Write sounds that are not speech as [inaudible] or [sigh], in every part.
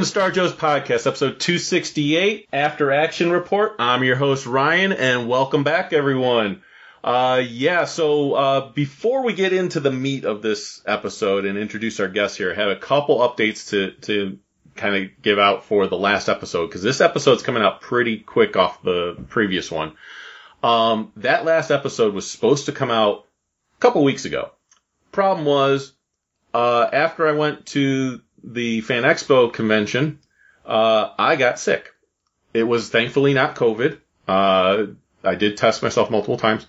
Welcome to Star Joe's podcast, episode 268, After Action Report. I'm your host, Ryan, and welcome back, everyone. Uh, yeah, so, uh, before we get into the meat of this episode and introduce our guests here, I have a couple updates to, to kind of give out for the last episode, because this episode's coming out pretty quick off the previous one. Um, that last episode was supposed to come out a couple weeks ago. Problem was, uh, after I went to the Fan Expo convention, uh, I got sick. It was thankfully not COVID. Uh, I did test myself multiple times,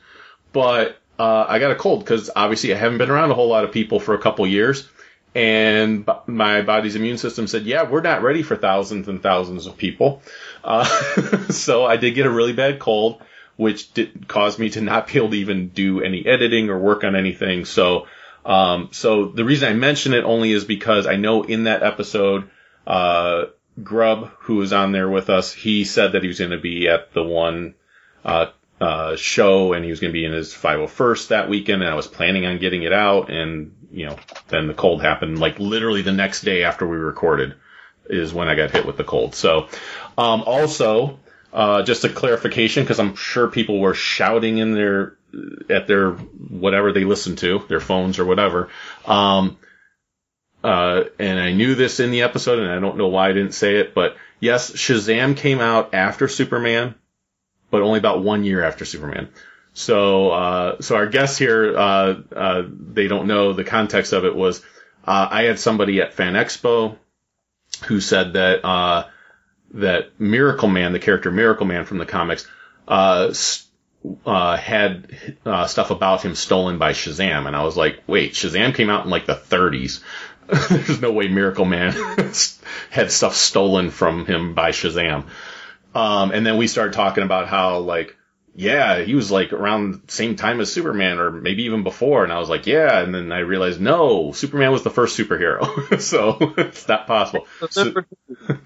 but, uh, I got a cold because obviously I haven't been around a whole lot of people for a couple years. And b- my body's immune system said, yeah, we're not ready for thousands and thousands of people. Uh, [laughs] so I did get a really bad cold, which did cause me to not be able to even do any editing or work on anything. So, um, so the reason I mention it only is because I know in that episode, uh, Grub, who was on there with us, he said that he was going to be at the one, uh, uh, show and he was going to be in his 501st that weekend and I was planning on getting it out and, you know, then the cold happened like literally the next day after we recorded is when I got hit with the cold. So, um, also, uh, just a clarification because I'm sure people were shouting in their at their whatever they listen to, their phones or whatever. Um, uh, and I knew this in the episode, and I don't know why I didn't say it, but yes, Shazam came out after Superman, but only about one year after Superman. So, uh, so our guests here, uh, uh, they don't know the context of it was, uh, I had somebody at Fan Expo who said that, uh, that Miracle Man, the character Miracle Man from the comics, uh, had uh, stuff about him stolen by Shazam, and I was like, wait, Shazam came out in like the 30s. [laughs] There's no way Miracle Man [laughs] had stuff stolen from him by Shazam. Um, and then we started talking about how like, yeah, he was like around the same time as Superman, or maybe even before. And I was like, yeah. And then I realized, no, Superman was the first superhero, [laughs] so it's not possible. Su-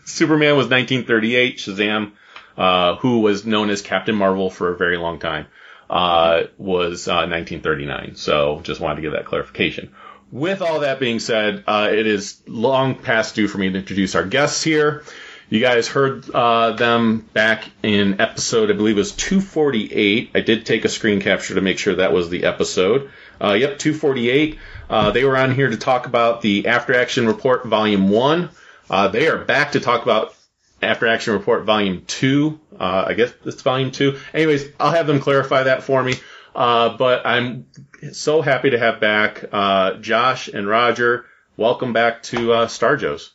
Superman was 1938. Shazam uh, who was known as Captain Marvel for a very long time, uh, was uh, 1939. So just wanted to give that clarification. With all that being said, uh, it is long past due for me to introduce our guests here. You guys heard uh, them back in episode, I believe it was 248. I did take a screen capture to make sure that was the episode. Uh, yep, 248. Uh, they were on here to talk about the After Action Report Volume 1. Uh, they are back to talk about After Action Report Volume 2. Uh, I guess it's Volume 2. Anyways, I'll have them clarify that for me. Uh, but I'm so happy to have back uh, Josh and Roger. Welcome back to uh, Star Joe's.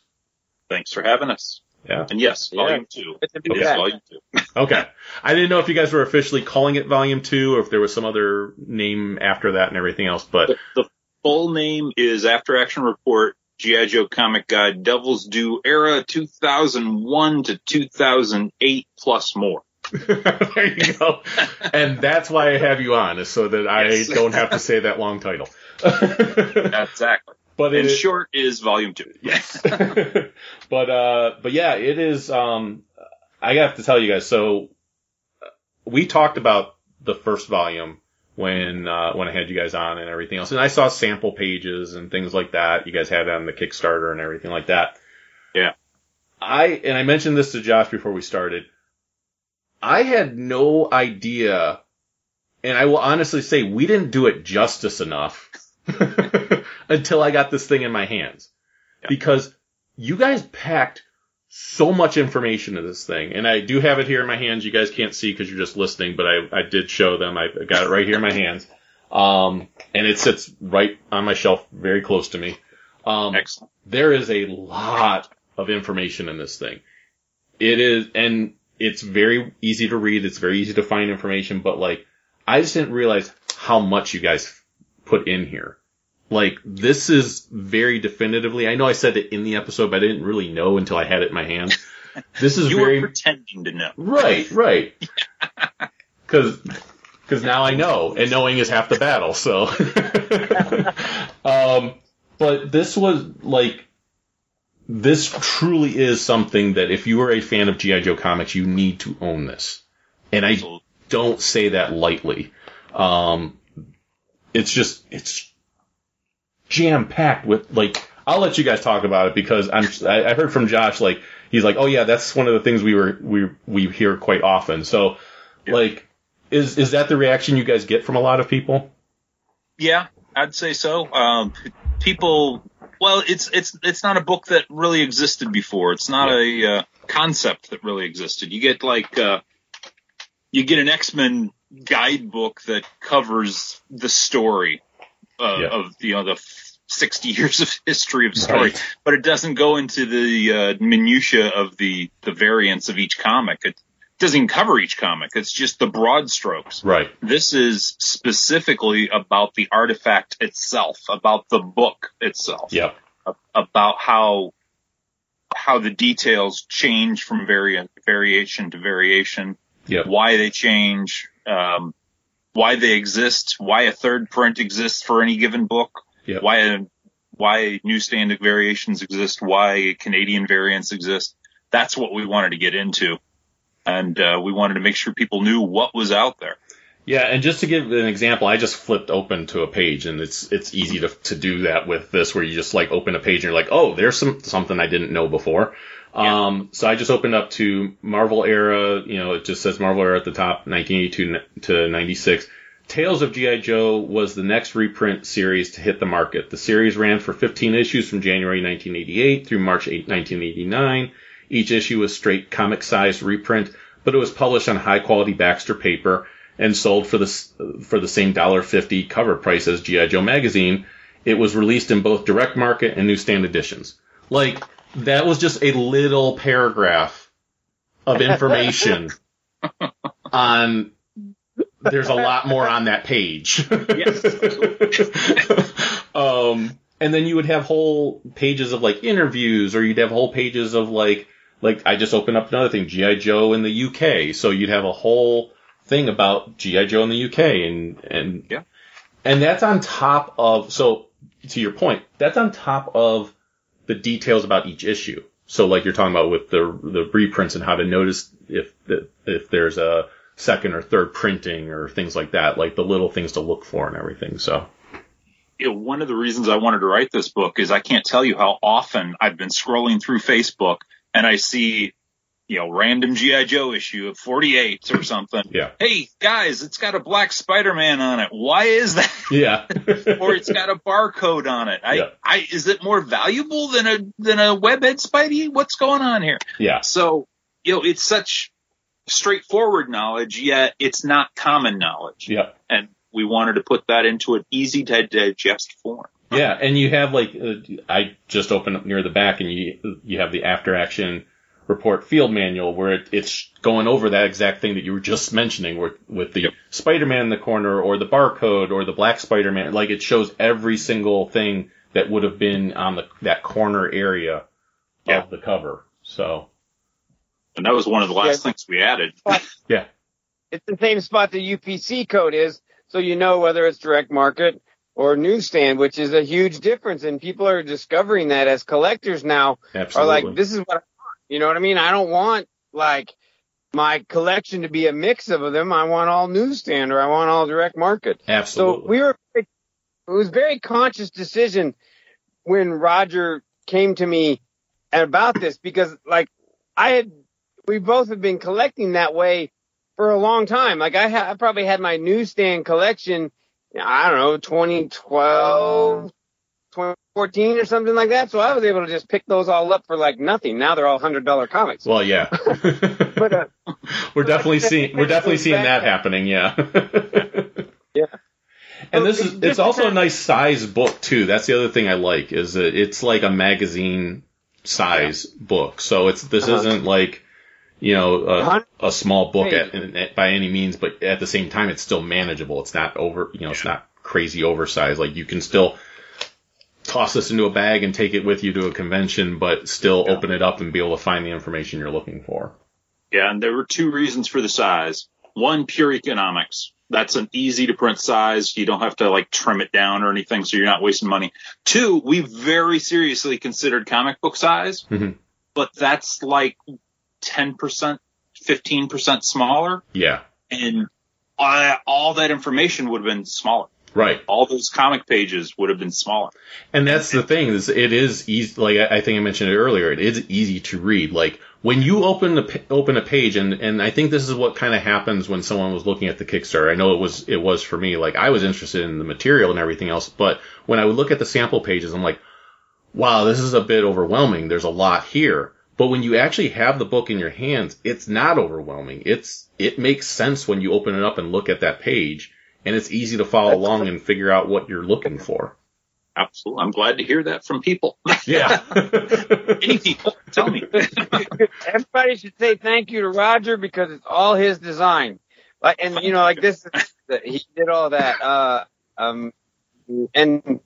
Thanks for having us. Yeah. And yes, volume two. Good to be Yes, volume two. Okay. I didn't know if you guys were officially calling it Volume 2 or if there was some other name after that and everything else, but The, the full name is After Action Report G.I. Joe Comic Guide Devil's Due Era 2001 to 2008 plus more. [laughs] there you go. [laughs] and that's why I have you on, is so that I Yes. [laughs] don't have to say that long title. Exactly. but it is, short is volume two. yes. but uh, but yeah, it is. Um, I have to tell you guys. So uh, we talked about the first volume when uh, when I had you guys on and everything else, and I saw sample pages and things like that. You guys had on the Kickstarter and everything like that. Yeah. I and I mentioned this to Josh before we started. I had no idea, and I will honestly say we didn't do it justice enough [laughs] until I got this thing in my hands. Because you guys packed so much information in this thing, and I do have it here in my hands. You guys can't see because you're just listening, but I, I did show them. I got it right here in my hands. Um, and it sits right on my shelf, very close to me. Um, Excellent. there is a lot of information in this thing. It is, and it's very easy to read. It's very easy to find information, but like, I just didn't realize how much you guys put in here. Like, this is very definitively, I know I said it in the episode, but I didn't really know until I had it in my hands. This is You very, were pretending to know. right, right. [laughs] Cause, cause now I know, and knowing is half the battle, so. [laughs] um, but this was like, this truly is something that if you are a fan of G.I. Joe comics, you need to own this. And I don't say that lightly. Um, it's just, it's jam packed with like, I'll let you guys talk about it because I'm, I I heard from Josh, like, he's like, oh yeah, that's one of the things we were, we, we hear quite often. So, Yeah. like, is, is that the reaction you guys get from a lot of people? Yeah, I'd say so. Um, people, well, it's it's it's not a book that really existed before. It's not a uh, concept that really existed. You get like uh, you get an X Men guidebook that covers the story uh, Yeah. of you know the sixty years of history of story, Right. but it doesn't go into the uh, minutia of the the variants of each comic. It doesn't even cover each comic. It's just the broad strokes. Right. This is specifically about the artifact itself, about the book itself, Yep. a- about how how the details change from vari- variation to variation, Yep. why they change, um, why they exist, why a third print exists for any given book, Yep. why why newsstand variations exist, why Canadian variants exist. That's what we wanted to get into. And uh, we wanted to make sure people knew what was out there. Yeah, and just to give an example, I just flipped open to a page, and it's it's easy to to do that with this, where you just like open a page and you're like, oh, there's some something I didn't know before. Yeah. Um, so I just opened up to Marvel era. You know, it just says Marvel era at the top, 1982 to 96. Tales of G.I. Joe was the next reprint series to hit the market. The series ran for 15 issues from January 1988 through March 8, 1989. Each issue was straight comic sized reprint, but it was published on high quality Baxter paper and sold for the for the same $1.50 cover price as G.I. Joe magazine. It was released in both direct market and newsstand editions. Like that was just a little paragraph of [laughs] information on there's a lot more on that page. Yes, [laughs] um, and then you would have whole pages of like interviews, or you'd have whole pages of like, like I just opened up another thing, GI Joe in the UK. So you'd have a whole thing about GI Joe in the UK, and and Yeah. and that's on top of. So to your point, that's on top of the details about each issue. So like you're talking about with the the reprints and how to notice if if there's a second or third printing or things like that, like the little things to look for and everything. So you know, one of the reasons I wanted to write this book is I can't tell you how often I've been scrolling through Facebook and I see, you know, random GI Joe issue of 48 or something. yeah, Hey guys, it's got a black Spider-Man on it. Why is that? yeah, [laughs] or it's got a barcode on it. I, Yeah. I, is it more valuable than a, than a webhead Spidey? What's going on here? yeah, So, you know, it's such straightforward knowledge, yet it's not common knowledge. yeah. And we wanted to put that into an easy to digest form. Yeah, and you have like uh, I just opened up near the back, and you you have the after action report field manual where it, it's going over that exact thing that you were just mentioning, with with the Yep. Spider-Man in the corner, or the barcode, or the Black Spider-Man. Like it shows every single thing that would have been on the that corner area Yeah. of the cover. So And that was one of the last Yeah. things we added. yeah, It's the same spot the UPC code is, so you know whether it's direct market or newsstand, which is a huge difference. And people are discovering that as collectors now are like, this is what I want. You know what I mean? I don't want like my collection to be a mix of them. I want all newsstand or I want all direct market. absolutely. So we were, it was a very conscious decision when Roger came to me about this because like I had, we both have been collecting that way for a long time. Like I, ha- I probably had my newsstand collection, I don't know, 2012, 2014 or something like that. So I was able to just pick those all up for like nothing. Now they're all hundred dollar comics. well, yeah. [laughs] But, uh, [laughs] we're definitely seeing we're definitely seeing that happening. Yeah. [laughs] Yeah. And this is it's also a nice size book too. That's the other thing I like is that it's like a magazine size book. So it's this Uh-huh. isn't like you know a, a small book at, at, by any means, but at the same time it's still manageable. It's not over you know it's not crazy oversized. Like you can still toss this into a bag and take it with you to a convention, but still Yeah. open it up and be able to find the information you're looking for. Yeah, and there were two reasons for the size. One, pure economics. That's an easy to print size. You don't have to like trim it down or anything, so you're not wasting money. Two, we very seriously considered comic book size, Mhm. but that's like 10%, 15% smaller, Yeah. and uh, all that information would have been smaller. Right. All those comic pages would have been smaller. And that's the thing is it is easy. Like I I think I mentioned it earlier, it is easy to read. Like when you open the open a page, and and I think this is what kind of happens when someone was looking at the Kickstarter. I know it was it was for me. Like I was interested in the material and everything else, but when I would look at the sample pages, I'm like, wow, this is a bit overwhelming. There's a lot here. But when you actually have the book in your hands, it's not overwhelming. It's it makes sense when you open it up and look at that page, and it's easy to follow along and figure out what you're looking for. Absolutely. I'm glad to hear that from people. [laughs] Yeah. [laughs] Any people, tell me. [laughs] Everybody should say thank you to Roger because it's all his design. Like, and you know, like this, he did all that. Uh, um, and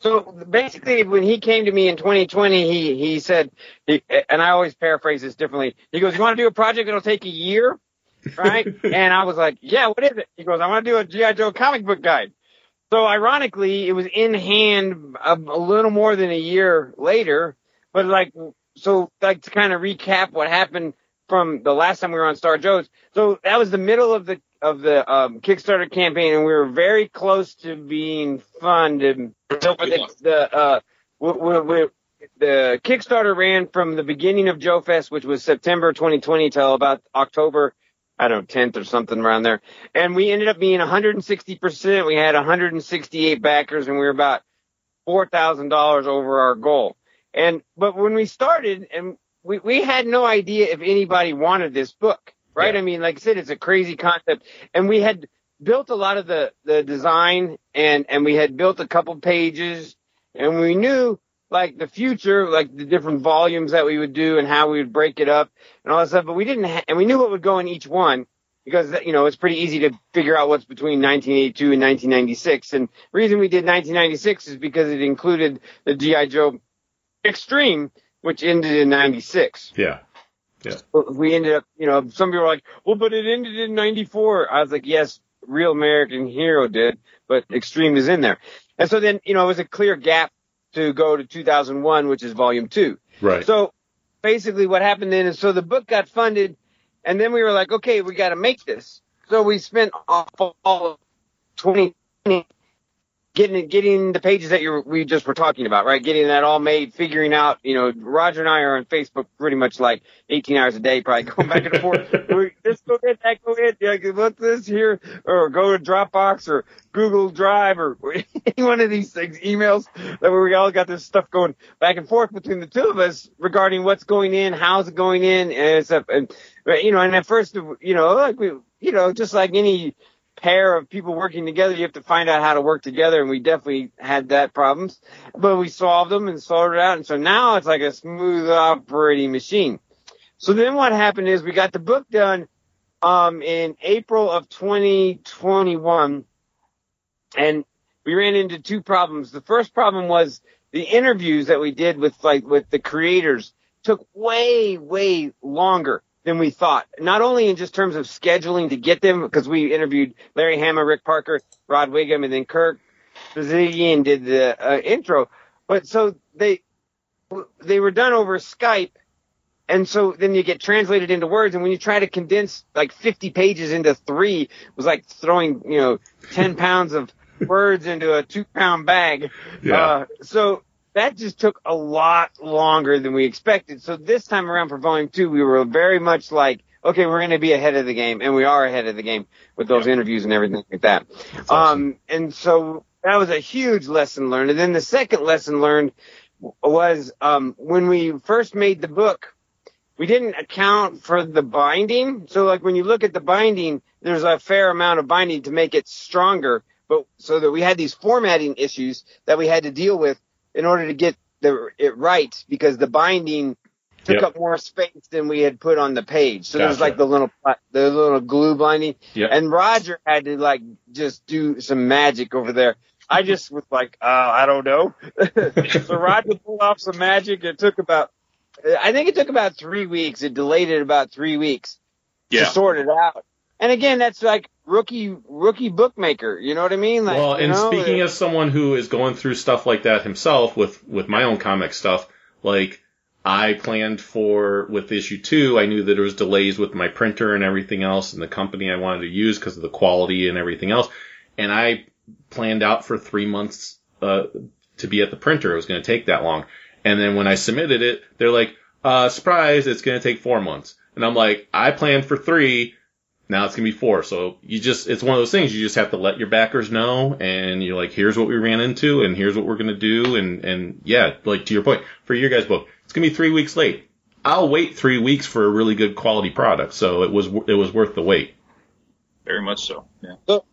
so basically, when he came to me in 2020, he he said, he, and I always paraphrase this differently. He goes, "You want to do a project that'll take a year?" Right? [laughs] and I was like, "Yeah, what is it?" He goes, "I want to do a GI Joe comic book guide." So ironically, it was in hand a, a little more than a year later, but like, so like to kind of recap what happened from the last time we were on Star Joe's. So that was the middle of the of the um, Kickstarter campaign, and we were very close to being funded. So for the, the uh, we, we, we, the Kickstarter ran from the beginning of Joe Fest, which was September 2020, till about October, I don't know, 10th or something around there. And we ended up being 160%. We had 168 backers, and we were about $4,000 over our goal. And but when we started, and we we had no idea if anybody wanted this book, right? Yeah. I mean, like I said, it's a crazy concept, and we had built a lot of the the design, and and we had built a couple pages, and we knew like the future, like the different volumes that we would do and how we would break it up and all that stuff. But we didn't, ha- and we knew what would go in each one because you know it's pretty easy to figure out what's between 1982 and 1996. And the reason we did 1996 is because it included the GI Joe Extreme, which ended in 96. yeah. Yeah. We ended up, you know, some people were like, well, but it ended in 94. I was like, yes, Real American Hero did, but Extreme is in there. And so then, you know, it was a clear gap to go to 2001, which is volume two. Right. So basically what happened then is so the book got funded and then we were like, okay, we got to make this. So we spent all of 2020 getting getting the pages that you we just were talking about, right? Getting that all made, figuring out, you know, Roger and I are on Facebook pretty much like 18 hours a day, probably going back and forth. [laughs] This go in, that go in, like, what's this here? Or go to Dropbox or Google Drive or [laughs] any one of these things, emails that we all got this stuff going back and forth between the two of us regarding what's going in, how's it going in, and stuff. And, you know, and at first, you know, like we, you know, just like any pair of people working together, you have to find out how to work together, and we definitely had that problems, but we solved them and sorted it out, and so now it's like a smooth operating machine. So then what happened is we got the book done um, in April of 2021, and we we ran into two problems. The first problem was the interviews that we did with like with the creators took way way longer than we thought. Not only in just terms of scheduling to get them, because we interviewed Larry Hama, Rick Parker, Rod Whigham, and then Kirk Bozigian did the uh, intro. But so they they were done over Skype, and so then you get translated into words. And when you try to condense like 50 pages into three, it was like throwing you know 10 pounds of words into a two pound bag. Yeah. Uh, so that just took a lot longer than we expected. So this time around for volume two, we were very much like, okay, we're going to be ahead of the game, and we are ahead of the game with those interviews and everything like that. Um, and so that was a huge lesson learned. And then the second lesson learned was um, when we first made the book, we didn't account for the binding. So like when you look at the binding, there's a fair amount of binding to make it stronger. But so that we had these formatting issues that we had to deal with in order to get the it right because the binding took Yep. up more space than we had put on the page. So there was like the little the little glue binding, Yep. and Roger had to like just do some magic over there. I [laughs] just was like, uh, I don't know. [laughs] so Roger pulled off some magic. It took about, I think it took about three weeks. It delayed it about three weeks Yeah. to sort it out. And again, that's like rookie rookie bookmaker. You know what I mean? Like, well, you and know, speaking as someone who is going through stuff like that himself with with my own comic stuff, like I planned for with issue two, I knew that there was delays with my printer and everything else, and the company I wanted to use because of the quality and everything else, and I planned out for three months uh, to be at the printer. It was going to take that long, and then when I submitted it, they're like, uh, "Surprise! It's going to take four months," and I'm like, "I planned for three. Now it's gonna be four. So you just, it's one of those things. You just have to let your backers know and you're like, here's what we ran into and here's what we're gonna do. And, and yeah, like to your point, for your guys' book, it's gonna be three weeks late. I'll wait three weeks for a really good quality product. So it was, it was worth the wait. Very much so. Yeah. So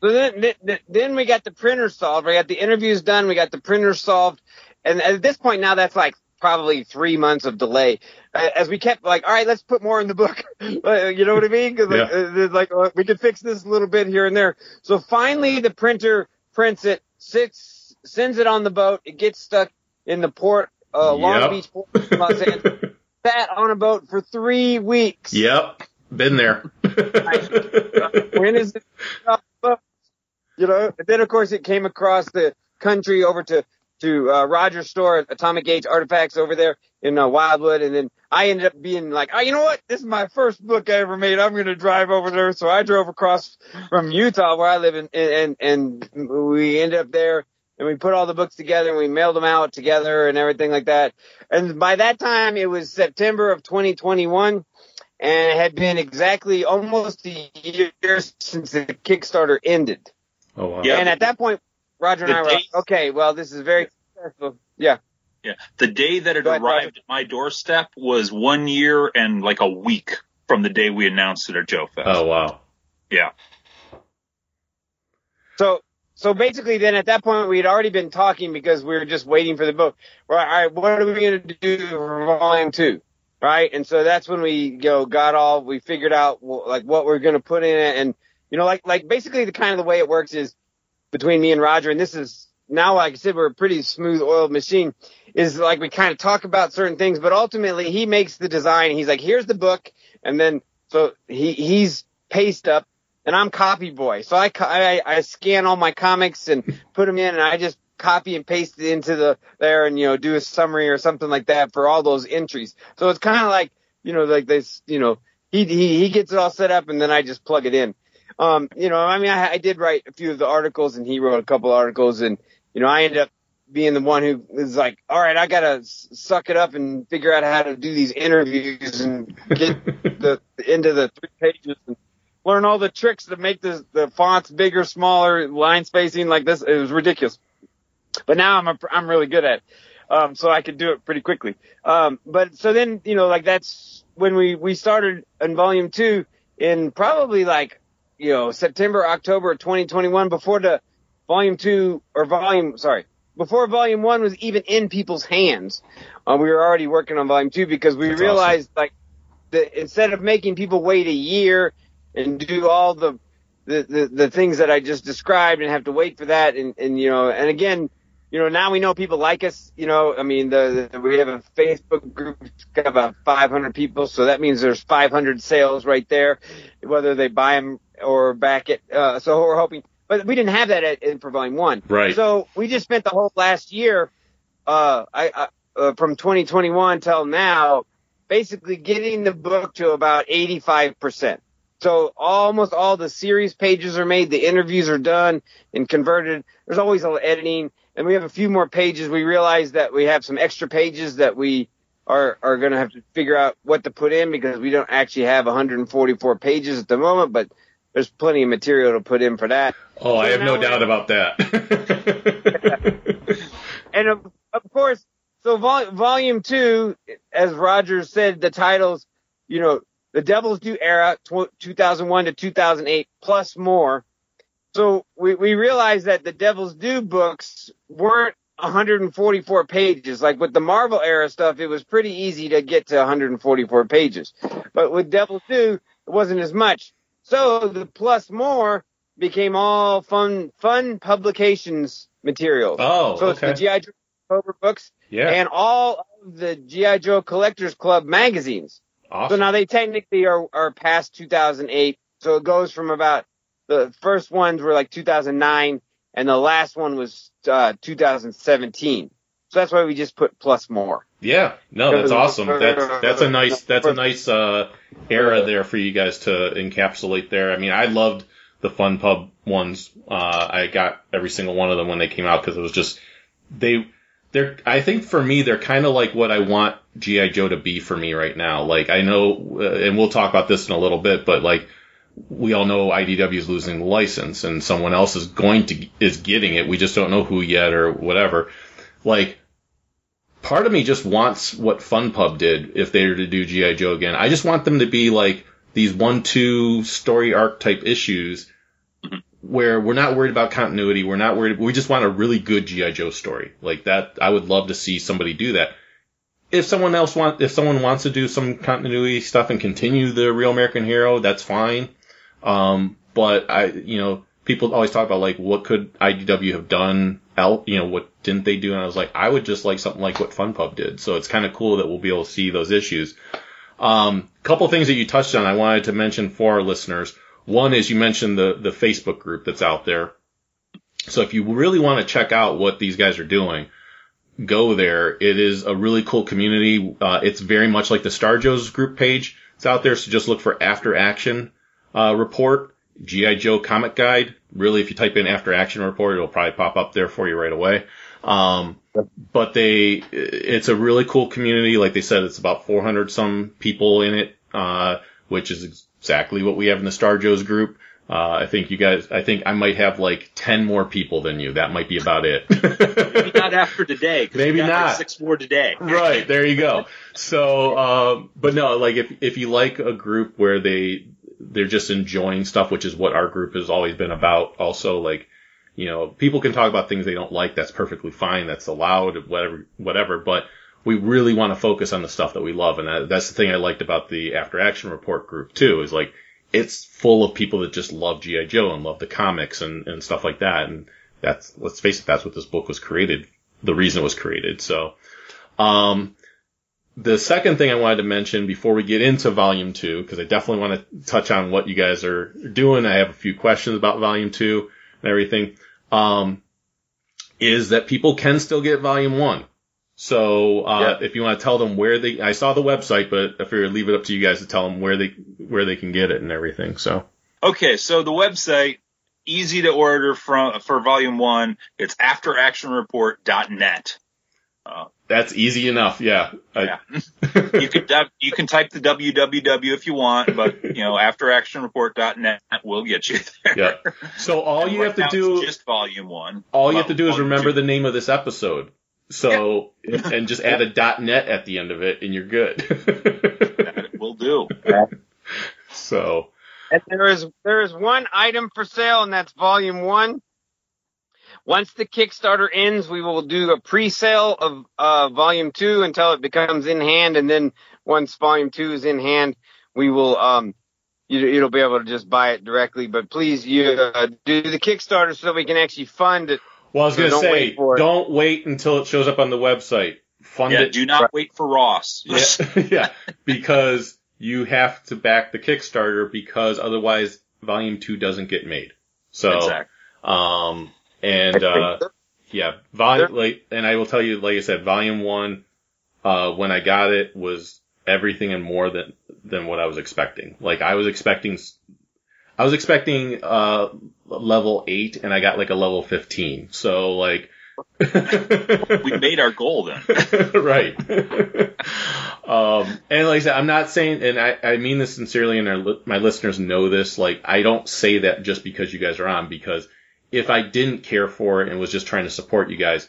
then, then, then we got the printer solved. We got the interviews done. We got the printer solved. And at this point now, that's like probably three months of delay. As we kept like, all right, let's put more in the book. [laughs] You know what I mean? Cause like, Yeah. uh, like uh, we could fix this a little bit here and there. So finally the printer prints it, sits, sends it on the boat. It gets stuck in the port, uh, Long Yep. Beach port, Los Angeles. [laughs] Sat on a boat for three weeks. yep. Been there. [laughs] when is it? You know, and then of course it came across the country over to to uh, Roger's store, Atomic Age Artifacts over there in uh, Wildwood, and then I ended up being like, oh, you know what? This is my first book I ever made. I'm going to drive over there. So I drove across from Utah, where I live, in, and and we ended up there. And we put all the books together and we mailed them out together and everything like that. And by that time, it was September of 2021 and it had been exactly almost a year since the Kickstarter ended. oh wow. Yeah. And at that point, Roger and The I were date- like, okay, well, this is very successful. Yeah. Yeah. The day that it ahead, arrived at my doorstep was one year and like a week from the day we announced it at Joe Fest. Oh wow. Yeah. So, so basically then at that point we had already been talking because we were just waiting for the book. Right, all right, what are we going to do for volume two? Right. And so that's when we you know, got all, we figured out like what we're going to put in it. And, you know, like, like basically the kind of the way it works is between me and Roger, and this is now, like I said, we're a pretty smooth oiled machine is like we kind of talk about certain things, but ultimately he makes the design. He's like, here's the book. And then, so he, he's paste up and I'm copy boy. So I, I, I scan all my comics and put them in and I just copy and paste it into the there and, you know, do a summary or something like that for all those entries. So it's kind of like, you know, like this, you know, he, he, he gets it all set up and then I just plug it in. Um, you know, I mean, I, I did write a few of the articles and he wrote a couple articles and, you know, I ended up being the one who was like, all right, I gotta suck it up and figure out how to do these interviews and get [laughs] the, of the three pages and learn all the tricks to make the, the fonts bigger, smaller, line spacing like this. It was ridiculous. But now I'm, a, I'm really good at it. Um, so I could do it pretty quickly. Um, but so then, you know, like that's when we, we started in volume two in probably like, you know, September, October 2021 before the volume two or volume, sorry, before volume one was even in people's hands. Uh, we were already working on volume two because we That's realized like that instead of making people wait a year and do all the the, the, the things that I just described and have to wait for that. And, and, you know, and again, you know, now we know people like us, you know, I mean, the, the we have a Facebook group, got about 500 people. So that means there's 500 sales right there, whether they buy them or back it. Uh, so we're hoping, but we didn't have that at, in for volume one. Right. So we just spent the whole last year, uh, I, I uh, from 2021 till now, basically getting the book to about 85%. So almost all the series pages are made, the interviews are done and converted. There's always a little editing, and we have a few more pages. We realize that we have some extra pages that we are are going to have to figure out what to put in because we don't actually have 144 pages at the moment, but there's plenty of material to put in for that. Oh, I have no doubt about that. [laughs] and of, of course, so vol- volume two, as Roger said, the titles, you know, the Devil's Due era, tw- 2001 to 2008, plus more. So we, we realized that the Devil's Due books weren't 144 pages. Like with the Marvel era stuff, it was pretty easy to get to 144 pages. But with Devil's Due, it wasn't as much. So the plus more became all fun, fun publications materials. Oh, so it's the GI Joe October books yeah. and all of the GI Joe Collectors Club magazines. So now they technically are are past 2008. So it goes from about the first ones were like 2009, and the last one was uh, 2017. So that's why we just put plus more. Yeah, no, that's awesome. That's that's a nice that's a nice uh, era there for you guys to encapsulate there. I mean, I loved the Fun Pub ones. Uh, I got every single one of them when they came out because it was just they they're I think for me they're kind of like what I want GI Joe to be for me right now. Like I know, uh, and we'll talk about this in a little bit, but like we all know IDW is losing the license and someone else is going to is getting it. We just don't know who yet or whatever. Like part of me just wants what Fun Pub did if they were to do GI Joe again. I just want them to be like these one two story arc type issues where we're not worried about continuity. We're not worried. We just want a really good GI Joe story like that. I would love to see somebody do that. If someone else want, if someone wants to do some continuity stuff and continue the Real American Hero, that's fine. Um, but I, you know, people always talk about like what could IDW have done el you know, what didn't they do? And I was like, I would just like something like what Fun Pub did. So it's kind of cool that we'll be able to see those issues. Um, couple things that you touched on I wanted to mention for our listeners. One is you mentioned the, the Facebook group that's out there. So if you really want to check out what these guys are doing, go there. It is a really cool community. Uh, it's very much like the Star Joe's group page. It's out there. So just look for after action, uh, report, GI Joe comic guide. Really, if you type in after action report, it'll probably pop up there for you right away. Um, but they, it's a really cool community. Like they said, it's about 400 some people in it, uh, which is exactly what we have in the Star Joe's group. Uh, I think you guys, I think I might have like 10 more people than you. That might be about it. [laughs] Maybe not after today. Maybe got, like, not. six more today. right there you go so um but no like if if you like a group where they they're just enjoying stuff which is what our group has always been about also like you know people can talk about things they don't like that's perfectly fine that's allowed whatever whatever but we really want to focus on the stuff that we love and that, that's the thing i liked about the after action report group too is like it's full of people that just love gi joe and love the comics and and stuff like that and that's let's face it that's what this book was created the reason it was created so um, the second thing I wanted to mention before we get into volume two, because I definitely want to touch on what you guys are doing. I have a few questions about volume two and everything. Um, is that people can still get volume one. So, uh, if you want to tell them where they, I saw the website, but I figured leave it up to you guys to tell them where they, where they can get it and everything. So, Okay, so the website, easy to order from for volume one. It's afteractionreport.net. that's easy enough. Yeah. I- Yeah. [laughs] you can dub- you can type the www if you want, but you know afteractionreport.net will get you there. yeah. So all you right have to do, just volume one. all you have to do is remember two. the name of this episode. So, and just add a dot net at the end of it and you're good. That [laughs] will do. so, And there is there is one item for sale, and that's volume one. Once the Kickstarter ends, we will do a pre-sale of uh, volume two until it becomes in hand, and then once volume two is in hand, we will um, you, you'll be able to just buy it directly. But please, you uh, do the Kickstarter so that we can actually fund it. Well, I was So going to say, wait don't wait until it shows up on the website. Fund Yeah, it. do not wait for Ross. [laughs] yeah, [laughs] yeah, because you have to back the Kickstarter because otherwise Volume Two doesn't get made. So, Exactly. um, and uh, yeah, volume like, and I will tell you, like I said, Volume One, uh, when I got it was everything and more than than what I was expecting. Like I was expecting, s- I was expecting uh level eight, and I got like a level fifteen. So like. [laughs] We made our goal then. [laughs] right. [laughs] um, and like I said, I'm not saying, and I, I mean this sincerely, and li- my listeners know this. Like, I don't say that just because you guys are on, because if I didn't care for it and was just trying to support you guys,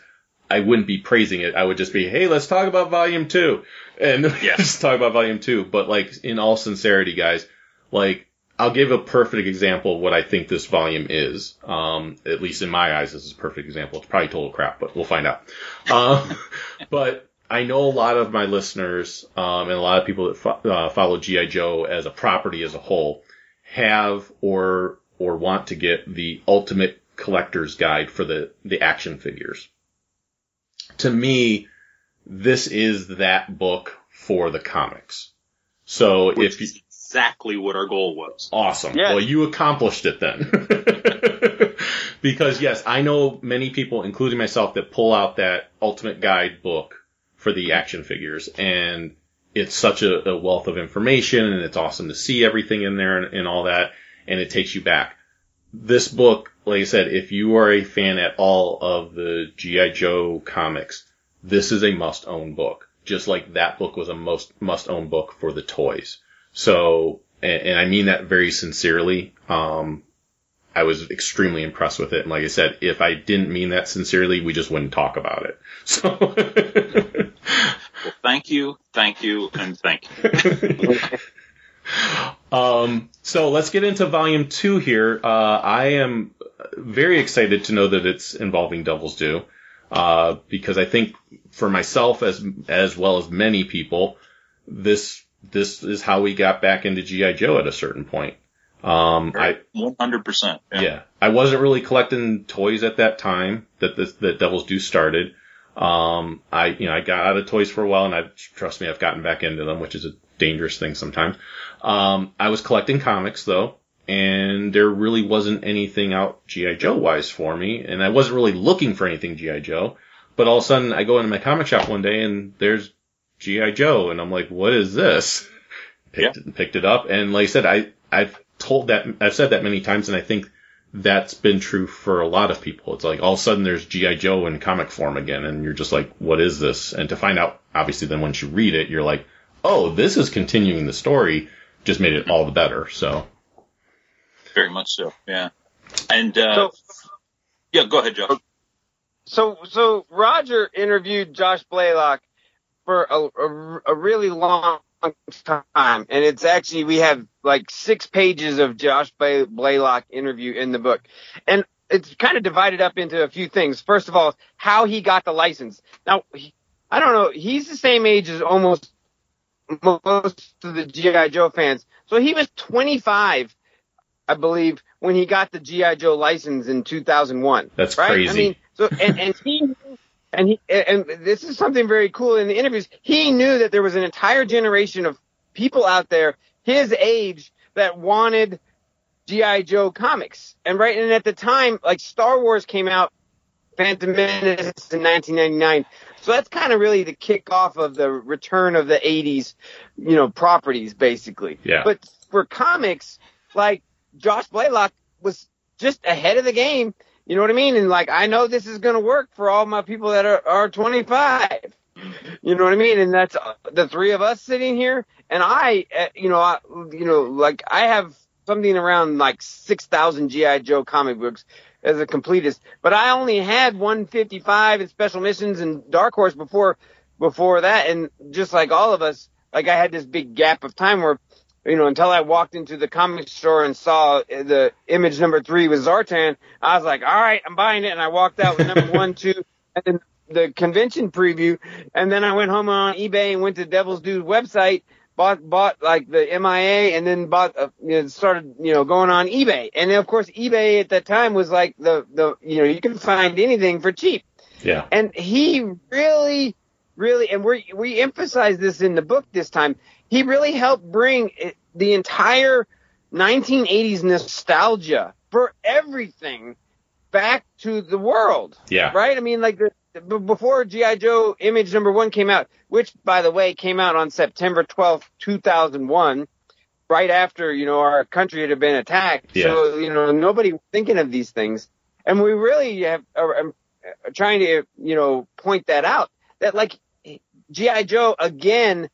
I wouldn't be praising it. I would just be, hey, let's talk about volume two. And Yeah. just talk about volume two. But like, in all sincerity, guys, like, I'll give a perfect example of what I think this volume is. Um, at least in my eyes, this is a perfect example. It's probably total crap, but we'll find out. Um, [laughs] but I know a lot of my listeners, um, and a lot of people that fo- uh, follow GI Joe as a property as a whole have or or want to get the ultimate collector's guide for the the action figures. To me, this is that book for the comics. So Which if you, exactly what our goal was. Awesome. Yes. Well, you accomplished it then. [laughs] because yes, I know many people, including myself, that pull out that ultimate guide book for the action figures and it's such a, a wealth of information and it's awesome to see everything in there and, and all that and it takes you back. This book, like I said, if you are a fan at all of the G.I. Joe comics, this is a must own book. Just like that book was a most must own book for the toys. So, and, and I mean that very sincerely. Um, I was extremely impressed with it. And like I said, if I didn't mean that sincerely, we just wouldn't talk about it. [laughs] So, Well, thank you, thank you, and thank you. [laughs] um, so let's get into volume two here. Uh, I am very excited to know that it's involving Devil's Due. Uh, because I think for myself as, as well as many people, this, this is how we got back into G.I. Joe at a certain point. Um, I, One hundred percent. Yeah. I wasn't really collecting toys at that time that the, that Devil's Due started. Um, I, you know, I got out of toys for a while and I, trust me, I've gotten back into them, which is a dangerous thing sometimes. Um, I was collecting comics though, and there really wasn't anything out G.I. Joe wise for me, and I wasn't really looking for anything G.I. Joe, but all of a sudden I go into my comic shop one day and there's G.I. Joe, and I'm like, what is this? Picked, it, picked it up, and like I said, I, I've told that, I've said that many times, and I think that's been true for a lot of people. It's like all of a sudden there's G.I. Joe in comic form again, and you're just like, what is this? And to find out, obviously then once you read it, you're like, oh, this is continuing the story, just made it all the better, so. Very much so. Yeah. And uh, So, yeah, go ahead, Josh. so, so Roger interviewed Josh Blaylock for a, a, a really long time, and it's actually we have like six pages of Josh Blay- Blaylock interview in the book, and it's kind of divided up into a few things. First of all, how he got the license. Now, he, I don't know. He's the same age as almost most of the GI Joe fans, so he was 25, I believe, when he got the GI Joe license in 2001. That's right? crazy. I mean, so and, and he [laughs] and he and this is something very cool in the interviews. He knew that there was an entire generation of people out there his age that wanted GI Joe comics, and right and at the time, like Star Wars came out, Phantom Menace in 1999. So that's kind of really the kickoff of the return of the 80s, you know, properties basically. Yeah. But for comics, like Josh Blaylock was just ahead of the game. You know what I mean? And like, I know this is going to work for all my people that are, are 25. You know what I mean? And that's uh, the three of us sitting here. And I, uh, you know, I, you know, like I have something around like 6,000 GI Joe comic books as a completist, but I only had 155 in special missions and Dark Horse before, before that. And just like all of us, like I had this big gap of time where, you know, until I walked into the comic store and saw the image number three with Zartan, I was like, all right, I'm buying it. And I walked out with number [laughs] one, two, and then the convention preview. And then I went home on eBay and went to Devil's Dude website bought bought like the MIA and then bought uh, you know, started you know going on eBay and then of course eBay at that time was like the the you know you can find anything for cheap Yeah. and he really really and we we emphasize this in the book this time he really helped bring it, the entire 1980s nostalgia for everything back to the world Yeah. right? I mean, like the, before GI Joe Image Number One came out, which by the way came out on September twelfth, two thousand one, right after you know our country had been attacked. Yeah. So you know nobody was thinking of these things, and we really have are, are trying to you know point that out that like GI Joe again,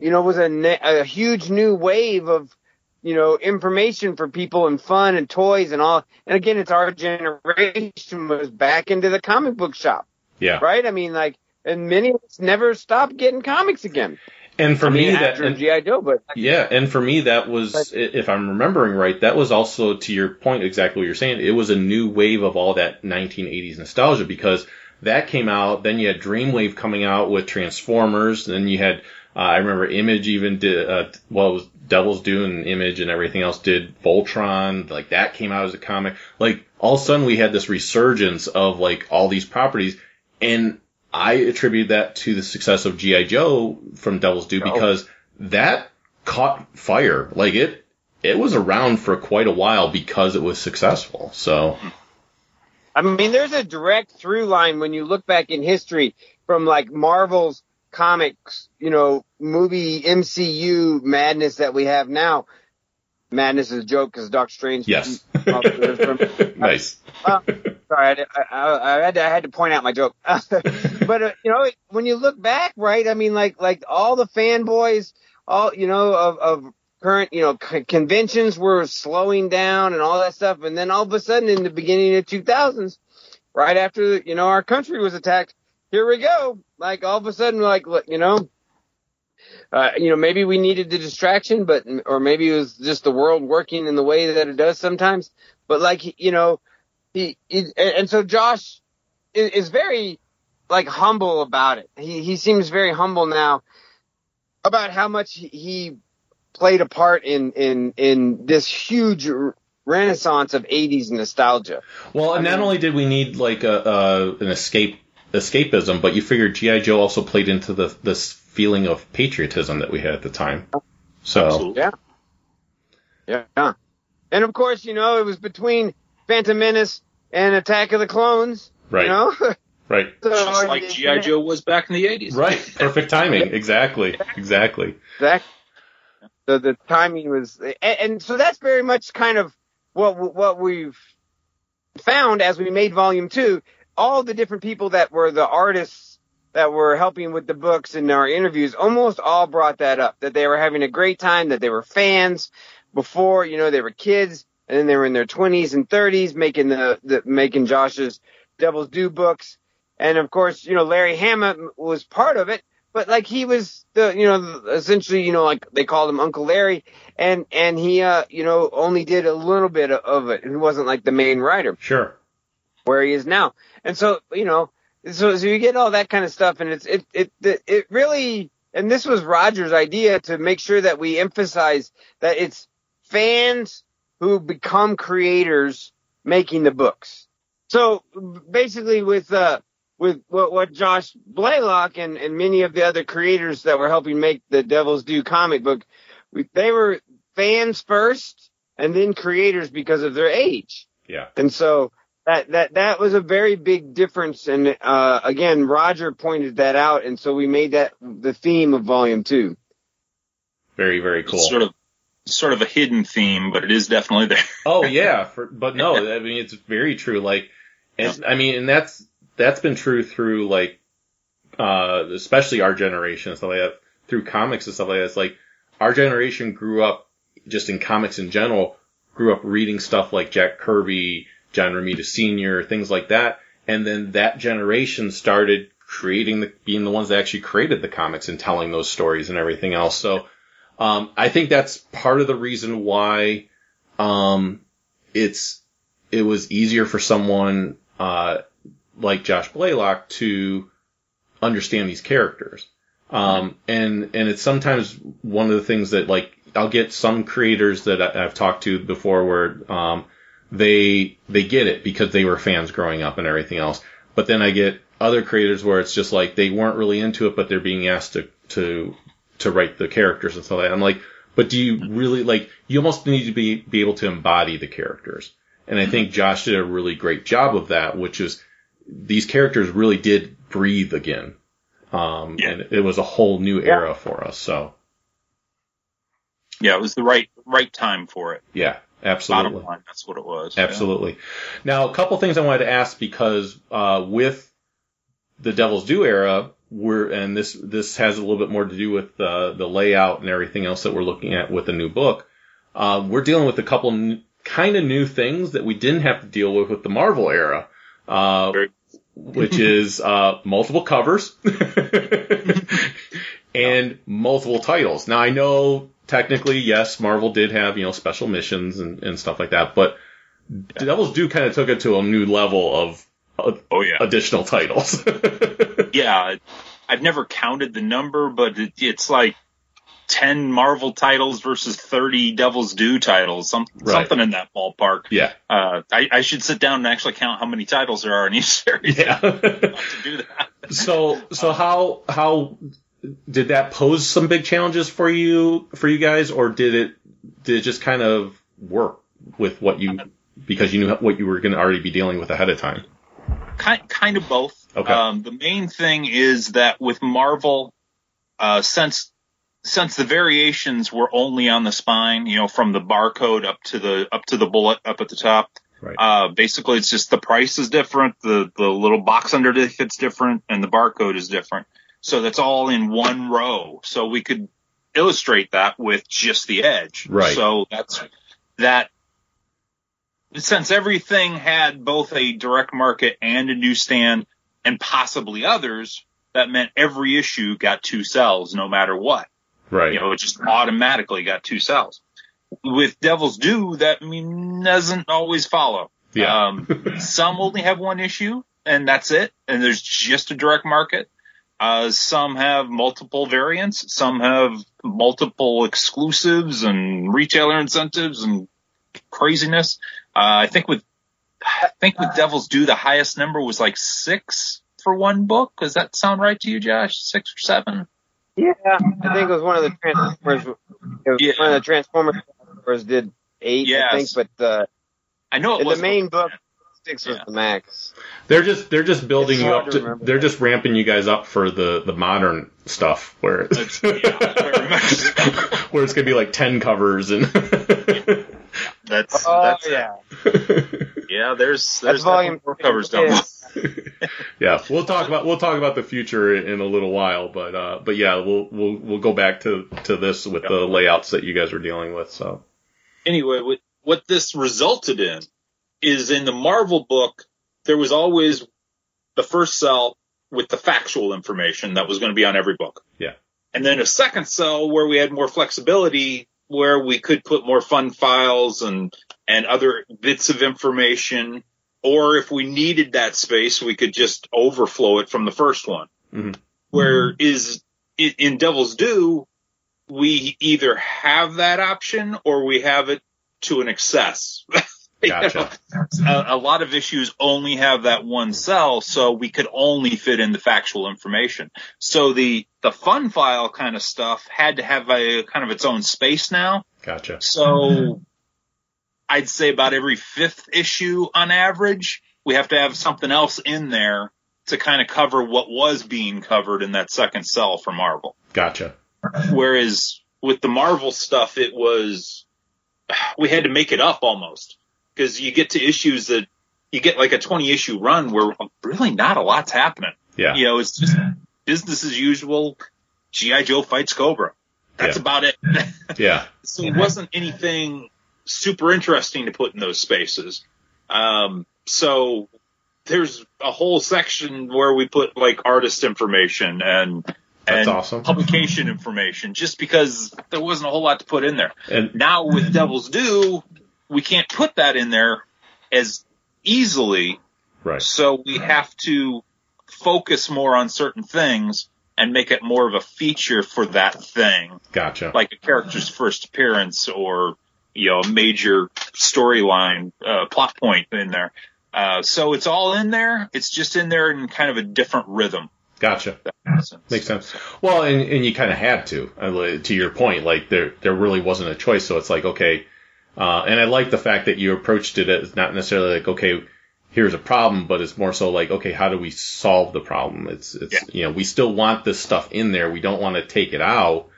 you know, was a ne- a huge new wave of you know, information for people and fun and toys and all. And again, it's our generation was back into the comic book shop, Yeah. right? I mean, like, and many of us never stopped getting comics again. And for I mean, me, that and- GI Joe, but Yeah, and for me, that was, But- if I'm remembering right, that was also to your point exactly what you're saying. It was a new wave of all that 1980s nostalgia because that came out. Then you had Dreamwave coming out with Transformers. Then you had, uh, I remember Image even did, uh, well, it was Devil's Due and Image and everything else did Voltron. Like that came out as a comic. Like all of a sudden we had this resurgence of like all these properties and I attribute that to the success of G.I. Joe from Devil's Due Oh. because that caught fire. Like it, it was around for quite a while because it was successful. So I mean, there's a direct through line when you look back in history from like Marvel's comics, you know, movie MCU madness that we have now. Madness is a joke because Doctor Strange. yes, [laughs] nice. Uh, sorry, I, I, I, had to, I had to point out my joke. [laughs] but uh, you know, when you look back, right? I mean, like like all the fanboys, all you know of of current you know c- conventions were slowing down and all that stuff, and then all of a sudden in the beginning of 2000s, right after you know our country was attacked, here we go. Like all of a sudden, like you know. Uh, you know, maybe we needed the distraction, but, or maybe it was just the world working in the way that it does sometimes. But like, you know, he, he and so Josh is, is very like humble about it. He he seems very humble now about how much he- he played a part in in in this huge renaissance of 80s nostalgia. Well, and not only did we need like a, uh, an escape escapism, but you figured GI Joe also played into the this feeling of patriotism that we had at the time. So Absolutely. Yeah. Yeah. And of course, you know, it was between Phantom Menace and Attack of the Clones. right, You know? [laughs] right, So, Just like GI Joe was back in the 80s. right. Perfect timing. [laughs] Exactly, exactly. Exactly. So the timing was, and, and so that's very much kind of what what we've found as we made Volume Two. All the different people that were the artists that were helping with the books and our interviews, almost all brought that up. That they were having a great time, that they were fans before, you know, they were kids, and then they were in their twenties and thirties making the, the making Josh's Devil's Due books, and of course, you know, Larry Hama was part of it but like he was the you know essentially you know like they called him Uncle Larry and and he uh you know only did a little bit of it he wasn't like the main writer Sure. Where he is now and so you know so so you get all that kind of stuff and it's it it it, really and this was Roger's idea to make sure that we emphasize that it's fans who become creators making the books so basically with uh with what, what Josh Blaylock and, and many of the other creators that were helping make the Devil's Due comic book, we, they were fans first and then creators because of their age. Yeah. And so that, that, that was a very big difference. And, uh, again, Roger pointed that out. And so we made that the theme of volume two. Very, very cool. It's sort of sort of a hidden theme, but it is definitely there. [laughs] Oh yeah, for, but no, I mean it's very true. Like, and I mean, and that's that's been true through like, uh, especially our generation and stuff like that. Through comics and stuff like that, it's like our generation grew up just in comics in general, grew up reading stuff like Jack Kirby, John Romita Sr., things like that, and then that generation started creating the being the ones that actually created the comics and telling those stories and everything else. So. Um, I think that's part of the reason why um, it's it was easier for someone uh, like Josh Blaylock to understand these characters. Um, and, and it's sometimes one of the things that like, I'll get some creators that I, I've talked to before where, um, they, they get it because they were fans growing up and everything else. But then I get other creators where it's just like they weren't really into it, but they're being asked to, to, to write the characters and stuff like that. I'm like, but do you really like, you almost need to be, be able to embody the characters. And I think Josh did a really great job of that, which is these characters really did breathe again. Um, Yeah. and it was a whole new era for us. So Yeah, it was the right right time for it. yeah, Bottom absolutely. line, that's what it was. Yeah. Absolutely. Now, a couple things I wanted to ask because uh, with the Devil's Due era, we're and this this has a little bit more to do with uh, the layout and everything else that we're looking at with the new book. Uh, we're dealing with a couple n- kind of new things that we didn't have to deal with with the Marvel era, uh, [laughs] which is uh, multiple covers [laughs] [laughs] and multiple titles. Now, I know technically, yes, Marvel did have you know special missions and, and stuff like that, but Devil's Due kind of took it to a new level of uh, Oh yeah. additional titles. [laughs] yeah, I've never counted the number, but it, it's like 10 Marvel titles versus 30 Devil's Due titles, some, Right. something in that ballpark. yeah, Uh, I, I should sit down and actually count how many titles there are in each series yeah. [laughs] to do that. so, so how how did that pose some big challenges for you for you guys, or did it did it just kind of work with what you because you knew what you were going to already be dealing with ahead of time? Kind, kind of both. Okay. Um, the main thing is that with Marvel, uh, since since the variations were only on the spine, you know, from the barcode up to the up to the bullet up at the top, Right. Uh, basically, it's just the price is different, the the little box underneath it's different, and the barcode is different. So that's all in one row. So we could illustrate that with just the edge. Right. So that's that. Since everything had both a direct market and a newsstand, and possibly others, that meant every issue got two cells, no matter what right. you know, it just automatically got two cells. With Devil's Due, that mean, doesn't always follow. Yeah. Um, [laughs] some only have one issue, and that's it. And there's just a direct market. Uh, some have multiple variants. Some have multiple exclusives and retailer incentives and craziness. Uh, I think with, I think with Devil's Due, the highest number was like six for one book. Does that sound right to you, Josh? Six or seven? Yeah, I think it was one of the Transformers. It was Yeah. One of the Transformers did eight, I think, but uh, I know it in the main book, six was Yeah. the max. They're just they're just building you up. to To, they're just ramping you guys up for the the modern stuff where it's yeah, very [laughs] much so. where it's gonna be like ten covers and [laughs] That's Oh that's yeah, yeah. There's that's there's volume definitely more covers down. Yeah. [laughs] yeah. We'll talk about we'll talk about the future in, in a little while, but uh, but yeah, we'll we'll we'll go back to to this with the layouts that you guys were dealing with. So Anyway, what what this resulted in is in the Marvel book there was always the first cell with the factual information that was going to be on every book. Yeah. And then a second cell where we had more flexibility where we could put more fun files and and other bits of information or if we needed that space we could just overflow it from the first one. Mhm. Where is in Devil's Due we either have that option or we have it to an excess. [laughs] Gotcha. [laughs] a, a lot of issues only have that one cell, so we could only fit in the factual information. So the the fun file kind of stuff had to have a kind of its own space now. gotcha. So I'd say about every fifth issue on average, we have to have something else in there to kind of cover what was being covered in that second cell for Marvel. Gotcha. Whereas with the Marvel stuff, it was, we had to make it up almost. Cause you get to issues that, you get like a 20 issue run where really not a lot's happening. Yeah. You know, it's just business as usual. G.I. Joe fights Cobra. That's Yeah. about it. [laughs] Yeah. so it wasn't anything super interesting to put in those spaces. Um, so there's a whole section where we put like artist information and That's and awesome. publication information just because there wasn't a whole lot to put in there. And Now with Devil's Due, we can't put that in there as easily, right. so we have to focus more on certain things and make it more of a feature for that thing, Gotcha. like a character's first appearance or you know a major storyline uh, plot point in there. Uh, so it's all in there. It's just in there in kind of a different rhythm. Gotcha. That makes sense. Makes sense. Well, and, and you kind of had to, uh, to your point, like there, there really wasn't a choice. So it's like, okay, uh, and I like the fact that you approached it as not necessarily like, okay, here's a problem, but it's more so like, okay, how do we solve the problem? It's, it's, Yeah. you know, we still want this stuff in there. We don't want to take it out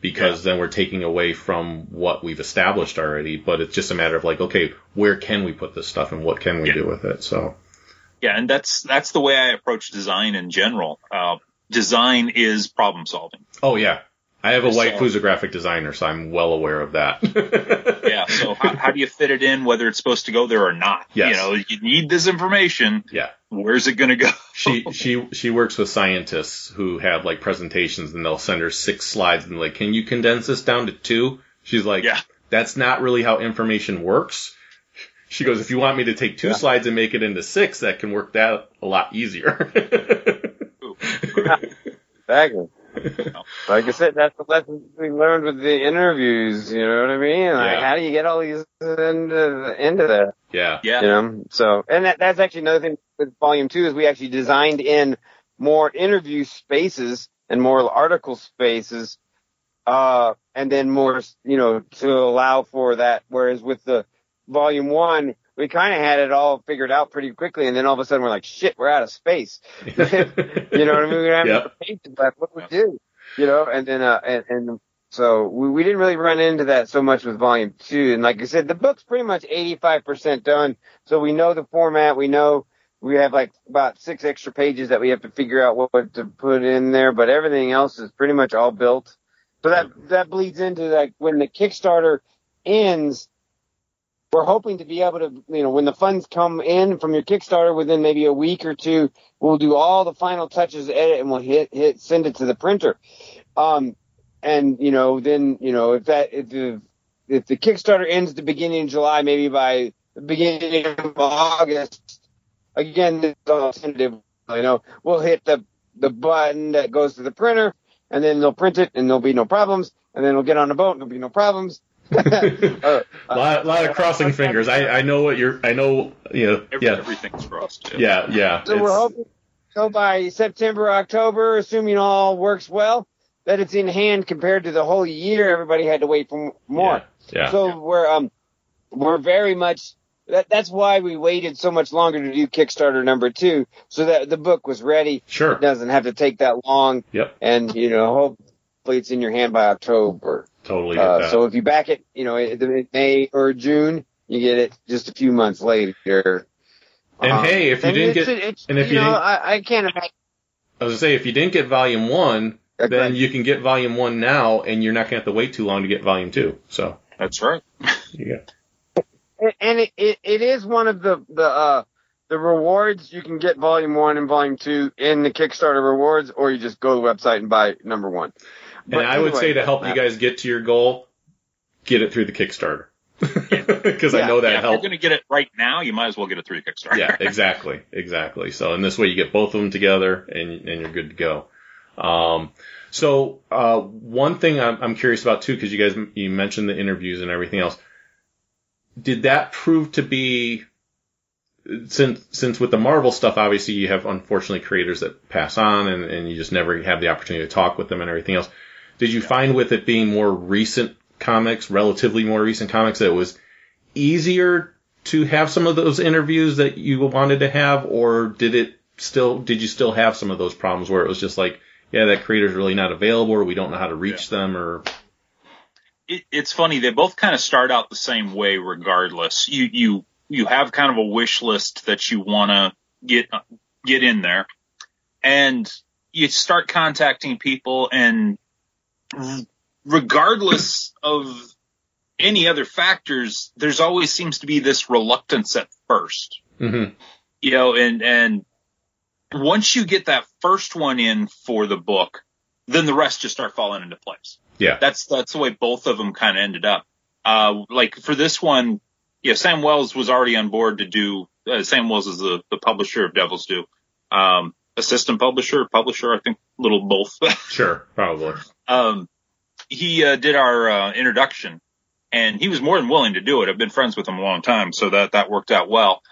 because then we're taking away from what we've established already. But it's just a matter of like, okay, where can we put this stuff and what can we Yeah. do with it? So, Yeah, and that's that's the way I approach design in general. Uh, design is problem solving. oh yeah. I have a wife So- who's a graphic designer, so I'm well aware of that. [laughs] Yeah. So how, how do you fit it in, whether it's supposed to go there or not? Yes. You know, you need this information. yeah. Where's it going to go? she [laughs] she she works with scientists who have like presentations and they'll send her six slides and like can you condense this down to two she's like Yeah. that's not really how information works she goes if you want me to take two slides and make it into six that can work that a lot easier [laughs] Exactly. Like I said, that's the lesson we learned with the interviews. You know what I mean? Like, Yeah. how do you get all these into into that? yeah Yeah. You know. So, and that, that's actually another thing with volume two is we actually designed in more interview spaces and more article spaces, uh, and then more, you know, to allow for that. Whereas with the volume one, we kind of had it all figured out pretty quickly, and then all of a sudden we're like, shit, we're out of space. [laughs] you know what I mean? We don't have pages left. What do we do? You know, and then, uh, and, and so we, we didn't really run into that so much with volume two. And like I said, the book's pretty much 85% done. So we know the format. We know we have like about six extra pages that we have to figure out what, what to put in there, but everything else is pretty much all built. So that, that bleeds into like when the Kickstarter ends, we're hoping to be able to, you know, when the funds come in from your Kickstarter within maybe a week or two, we'll do all the final touches, edit, and we'll hit, hit, send it to the printer. Um, and, you know, then, you know, if that, if the, if the Kickstarter ends the beginning of July, maybe by the beginning of August, again, this is all tentative, you know, we'll hit the, the button that goes to the printer, and then they'll print it, and there'll be no problems, and then we'll get on the boat, and there'll be no problems. Uh, [laughs] a lot, lot of crossing fingers I, I know what you're I know you know Every, yeah Everything's crossed. yeah yeah So we're hoping so by September, October, assuming all works well, that it's in hand compared to the whole year. Everybody had to wait for more. yeah, yeah. So we're um we're very much that that's why we waited so much longer to do Kickstarter number two, so that the book was ready. sure It doesn't have to take that long, yep and you know hopefully it's in your hand by October. Totally get Uh, that. so if you back it, you know, in May or June, you get it just a few months later. And Um, hey, if you didn't it's- get- it's, and if you, you know, I, I can't imagine. I was gonna say if you didn't get volume one That's then right. you can get volume one now and you're not gonna have to wait too long to get volume two so That's right. you got and it, it, it is one of the the uh the rewards you can get volume one and volume two in the Kickstarter rewards, or you just go to the website and buy number one. And I would say to help you guys get to your goal, get it through the Kickstarter. [laughs] Because I know that yeah, if you're going to get it right now, you might as well get it through Kickstarter. yeah, [laughs] exactly, exactly. So in this way, you get both of them together, and and you're good to go. Um, so uh, one thing I'm, I'm curious about too, because you guys you mentioned the interviews and everything else. Did that prove to be since since with the Marvel stuff, obviously you have unfortunately creators that pass on, and, and you just never have the opportunity to talk with them and everything else. Did you find with it being more recent comics, relatively more recent comics, that it was easier to have some of those interviews that you wanted to have, or did it still did you still have some of those problems where it was just like, yeah, that creator's really not available, or we don't know how to reach them, or it, it's funny. They both kind of start out the same way, regardless. You you you have kind of a wish list that you want to get get in there, and you start contacting people, and regardless of any other factors, there's always seems to be this reluctance at first. Mhm. You know, and and once you get that first one in for the book, then the rest just start falling into place yeah, that's that's the way both of them kind of ended up. Uh, like for this one, yeah, Sam Wells was already on board to do. Uh, Sam Wells is the, the publisher of Devil's Due. Um, assistant publisher, publisher, I think, little both. [laughs] Sure, probably. Um, he uh, did our uh, introduction, and he was more than willing to do it. I've been friends with him a long time, so that that worked out well.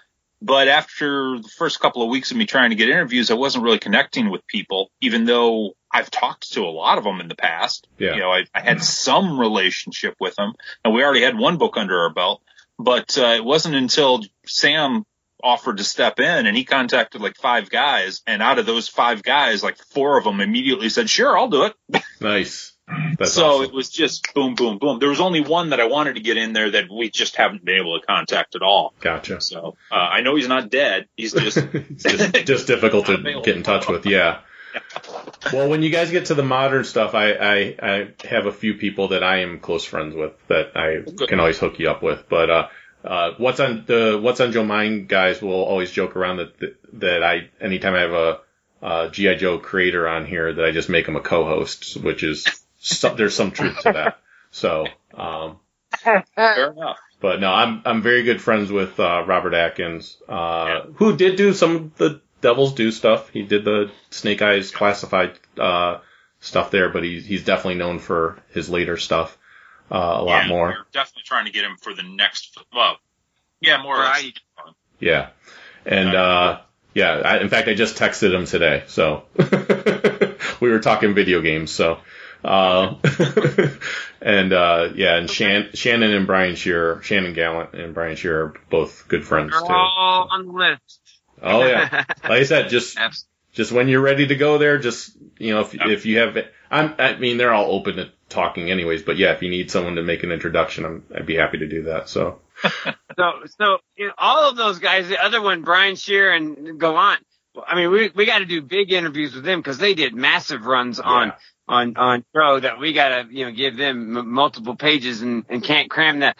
But after the first couple of weeks of me trying to get interviews, I wasn't really connecting with people, even though I've talked to a lot of them in the past. Yeah. You know, I, I had some relationship with them, and we already had one book under our belt. But uh, it wasn't until Sam offered to step in and he contacted like five guys and out of those five guys like four of them immediately said sure i'll do it [laughs] Nice. That's so awesome. it was just boom boom boom there was only one that i wanted to get in there that we just haven't been able to contact at all Gotcha. so uh, i know he's not dead he's [laughs] just just, just difficult to [laughs] get in touch with. Yeah. Well, when you guys get to the modern stuff, I, I, I have a few people that I am close friends with that I can always hook you up with. But uh, uh, what's on the what's on Joe Mind guys will always joke around that that I anytime I have a uh, GI Joe creator on here that I just make him a co-host, which is so, there's some truth to that. So, um, fair [laughs] enough. but no, I'm I'm very good friends with uh, Robert Atkins, uh, who did do some of the Devil's Due stuff. He did the Snake Eyes classified uh, stuff there, but he's he's definitely known for his later stuff uh, a lot Yeah, more. we're definitely trying to get him for the next well yeah more or less Right. Yeah, and uh, yeah, I, in fact, I just texted him today, so [laughs] we were talking video games. So, uh, [laughs] and uh, yeah, and Shan- Shannon and Brian Shearer, Shannon Gallant and Brian Shearer are both good friends They're too. all on the list. Oh yeah, [laughs] like I said, just Abs- just when you're ready to go there, just you know, if if you have, I'm, I mean, they're all open to talking anyways. But yeah, if you need someone to make an introduction, I'm, I'd be happy to do that. So [laughs] So, so you know, all of those guys, the other one, Brian Shear and Gallant. I mean, we we got to do big interviews with them because they did massive runs on Yeah. on on pro that we got to you know give them m- multiple pages and and can't cram that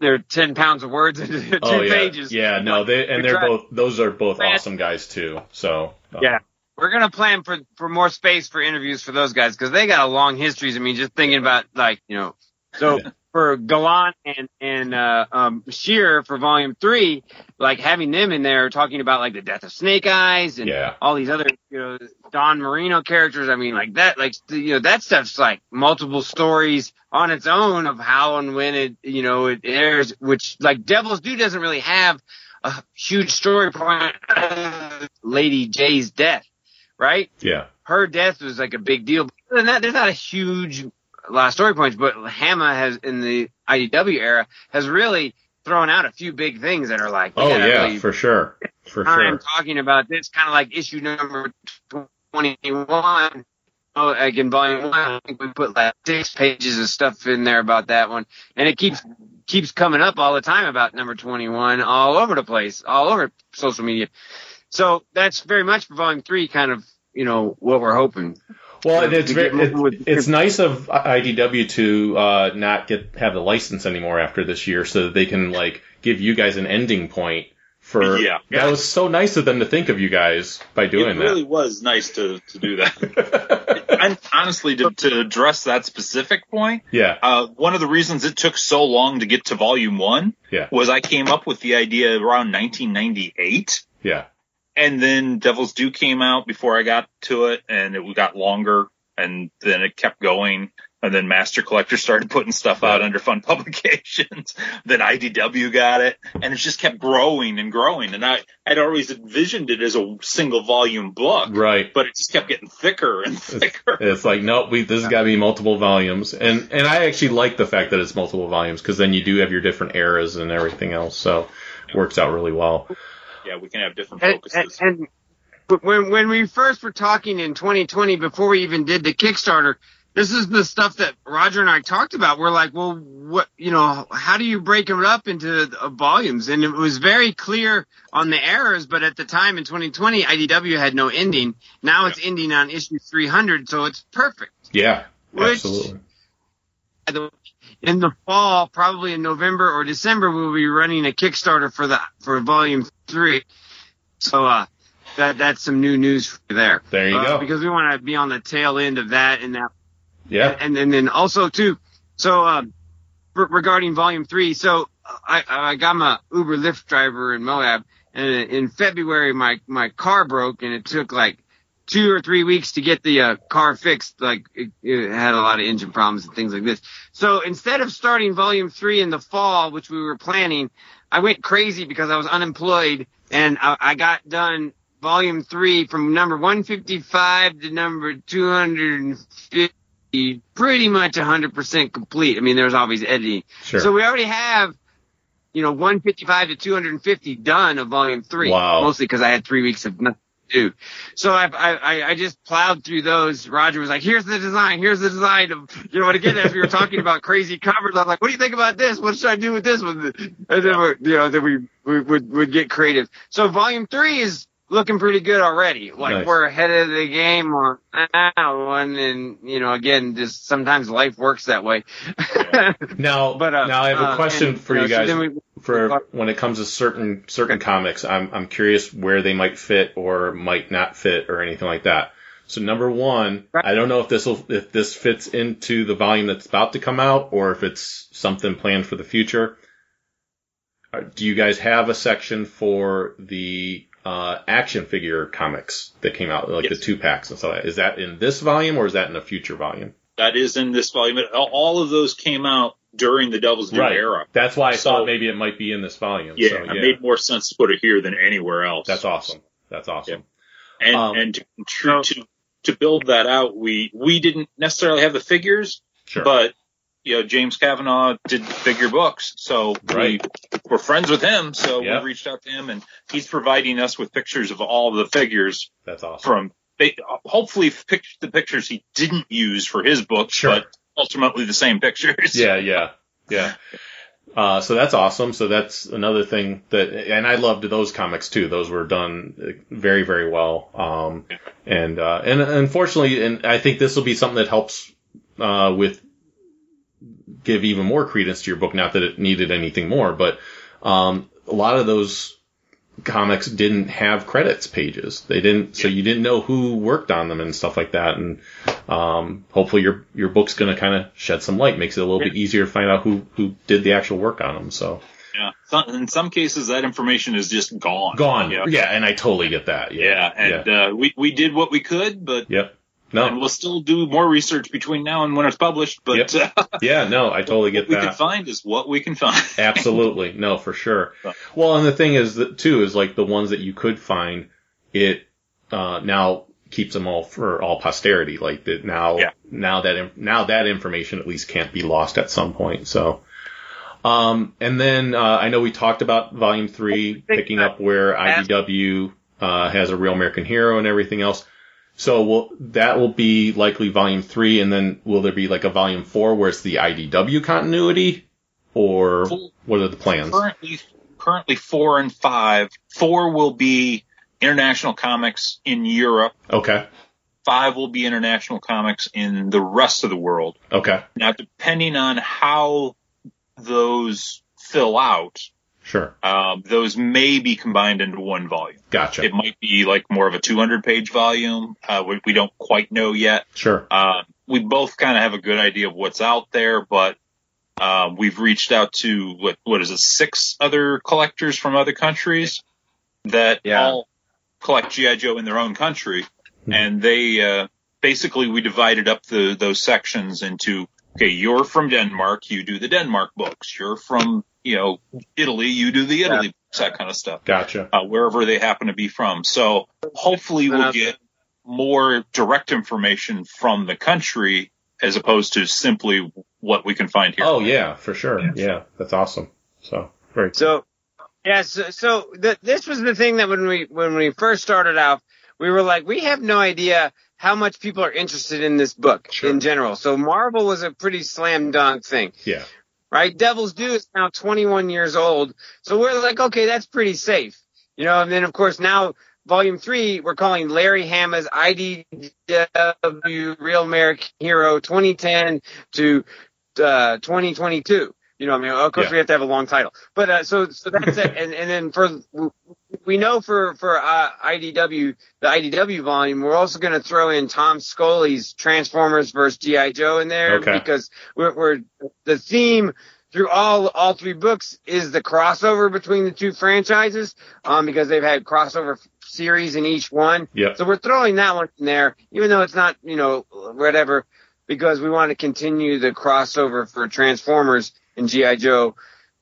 their ten pounds of words [laughs] into two oh yeah, pages. yeah, no, they and We they're both those are both awesome guys too. So uh, Yeah. We're gonna plan for for more space for interviews for those guys because they got a long histories. I mean, just thinking about like you know, so for Gallant and and uh, um, Shearer for Volume Three, like having them in there talking about like the death of Snake Eyes and Yeah. all these other you know Dawn Moreno characters. I mean, like that, like you know that stuff's like multiple stories on its own of how and when it you know it airs. Which like Devil's Due doesn't really have a huge story point. Lady Jaye's death, right? yeah, Her death was like a big deal. Other than that, there's not a huge lot of story points, but Hama has in the IDW era has really thrown out a few big things that are like, oh yeah, really for sure, for sure. I'm talking about this kind of like issue number 21. Oh, like in volume one, I think we put like six pages of stuff in there about that one, and it keeps keeps coming up all the time about number 21 all over the place, all over social media. So that's very much for volume three, kind of you know what we're hoping. Well, and it's very, get it, it's nice of IDW to uh, not get have the license anymore after this year, so that they can like give you guys an ending point for. Yeah. that was so nice of them to think of you guys by doing that. it really was nice to, to do that. that. [laughs] and honestly, to, to address that specific point, yeah, uh, one of the reasons it took so long to get to volume one Yeah. was I came up with the idea around 1998. yeah, And then Devil's Due came out before I got to it and it got longer and then it kept going. And then Master Collector started putting stuff out under Fun [laughs] Publications. then IDW got it and it just kept growing and growing. And I, I'd always envisioned it as a single volume book, right. but it just kept getting thicker and thicker. It's like nope, we this has got to be multiple volumes, and and I actually like the fact that it's multiple volumes because then you do have your different eras and everything else, so it works out really well. Yeah, we can have different And, and, focuses. and when when we first were talking in 2020, before we even did the Kickstarter, this is the stuff that Roger and I talked about. We're like, well, what you know, how do you break it up into uh, volumes? And it was very clear on the errors, but at the time in 2020, IDW had no ending. Now it's ending on issue 300, so it's perfect. Yeah, Which- absolutely. In the fall, probably in November or December, we'll be running a Kickstarter for the for volume three. So uh, that that's some new news for there. There you Uh, go. Because we want to be on the tail end of that and that, Yeah, and and then also too. So um, re- regarding volume three, so I I got my Uber Lyft driver in Moab, and in February my my car broke, and it took like two or three weeks to get the uh, car fixed. Like it, it had a lot of engine problems and things like this. So instead of starting volume three in the fall, which we were planning, I went crazy because I was unemployed and I, I got done volume three from number 155 to number 250, pretty much 100% complete. I mean, there's always editing. Sure. So we already have, you know, 155 to 250 done of volume three. Wow. Mostly because I had three weeks of nothing do. So I, I, I just plowed through those. Roger was like, here's the design. Here's the design of, you know, and again, as we were talking about crazy covers, I'm like, what do you think about this? What should I do with this one? And then, we're, you know, then we, we would, would get creative. So volume three is looking pretty good already. Like Nice. we're ahead of the game on that one. And, you know, again, just sometimes life works that way. [laughs] Now, But, uh, now I have a uh, question and, for you know, so guys. then we- for when it comes to certain certain comics, I'm I'm curious where they might fit or might not fit or anything like that. So number one, Right. I don't know if this will if this fits into the volume that's about to come out or if it's something planned for the future. Uh, Do you guys have a section for the uh, action figure comics that came out, like Yes. the two packs and stuff? like that? Is that in this volume or is that in a future volume? That is in this volume. All- All of those came out during the Devil's Due era. That's why I So- thought maybe it might be in this volume. Yeah, so, it made more sense to put it here than anywhere else. That's awesome. That's awesome. And Um, and to, to to to build that out, we we didn't necessarily have the figures, Sure. but you know James Kavanaugh did figure books, so Right. we we're friends with him. So Yeah. we reached out to him, and he's providing us with pictures of all the figures That's awesome. from they, hopefully pic- the pictures he didn't use for his book, Sure. but ultimately the same pictures. yeah, yeah, yeah. Uh, so that's awesome. So that's another thing that, and I loved those comics too. Those were done very, very well. Um, and, uh, and unfortunately, and I think this will be something that helps, uh, with give even more credence to your book. Not that it needed anything more, but, um, a lot of those comics didn't have credits pages. They didn't, so you didn't know who worked on them and stuff like that. And, um, hopefully your, your book's going to kind of shed some light, makes it a little bit easier to find out who, who did the actual work on them. So Yeah. Some, in some cases, that information is just gone. gone. Yeah. Yeah. And I totally get that. Yeah. Yeah, and Uh, we we did what we could, but Yep. And No. we'll still do more research between now and when it's published. But Yep. uh, [laughs] Yeah. No, I totally what get we can find is what we can find. [laughs] Absolutely. No, for sure. Well, and the thing is that too, is like the ones that you could find, it, uh, now keeps them all for all posterity. Like that now, Yeah. now that, now that information at least can't be lost at some point. So, um, and then, uh, I know we talked about volume three picking up where IDW, uh, has a real American hero and everything else. So will, that will be likely volume three, and then will there be like a volume four where it's the IDW continuity? Or what are the plans? currently, currently four and five. Four will be international comics in Europe. Okay. Five will be international comics in the rest of the world. Okay. Now, depending on how those fill out, Sure. um, those may be combined into one volume. Gotcha. It might be like more of a 200 page volume. Uh, we, we don't quite know yet. Sure. Uh, we both kind of have a good idea of what's out there, but uh, we've reached out to what what is it, six other collectors from other countries that Yeah. all collect GI Joe in their own country, Hmm. and they uh, basically we divided up the those sections into okay, you're from Denmark, you do the Denmark books. You're from you know Italy, you do the Italy books, that kind of stuff. Gotcha. Uh, wherever they happen to be from. So hopefully we'll get more direct information from the country as opposed to simply what we can find here. Oh yeah, for sure. Yeah, that's awesome. So very cool. So, yeah, so, so th- this was the thing that when we when we first started out, we were like, we have no idea how much people are interested in this book Sure. in general. So Marvel was a pretty slam dunk thing, yeah. right? Devil's Due is now 21 years old, so we're like, okay, that's pretty safe, you know. And then of course now Volume Three, we're calling Larry Hama's IDW Real American Hero 2010 to uh, 2022. You know, what I mean, of course Yeah. we have to have a long title, but uh, so so that's it. And and then for we know for for uh, IDW the IDW volume, we're also going to throw in Tom Scioli's Transformers versus GI Joe in there Okay. because we're, we're the theme through all all three books is the crossover between the two franchises um because they've had crossover series in each one. Yep. So we're throwing that one in there, even though it's not, you know, whatever, because we want to continue the crossover for Transformers and GI Joe.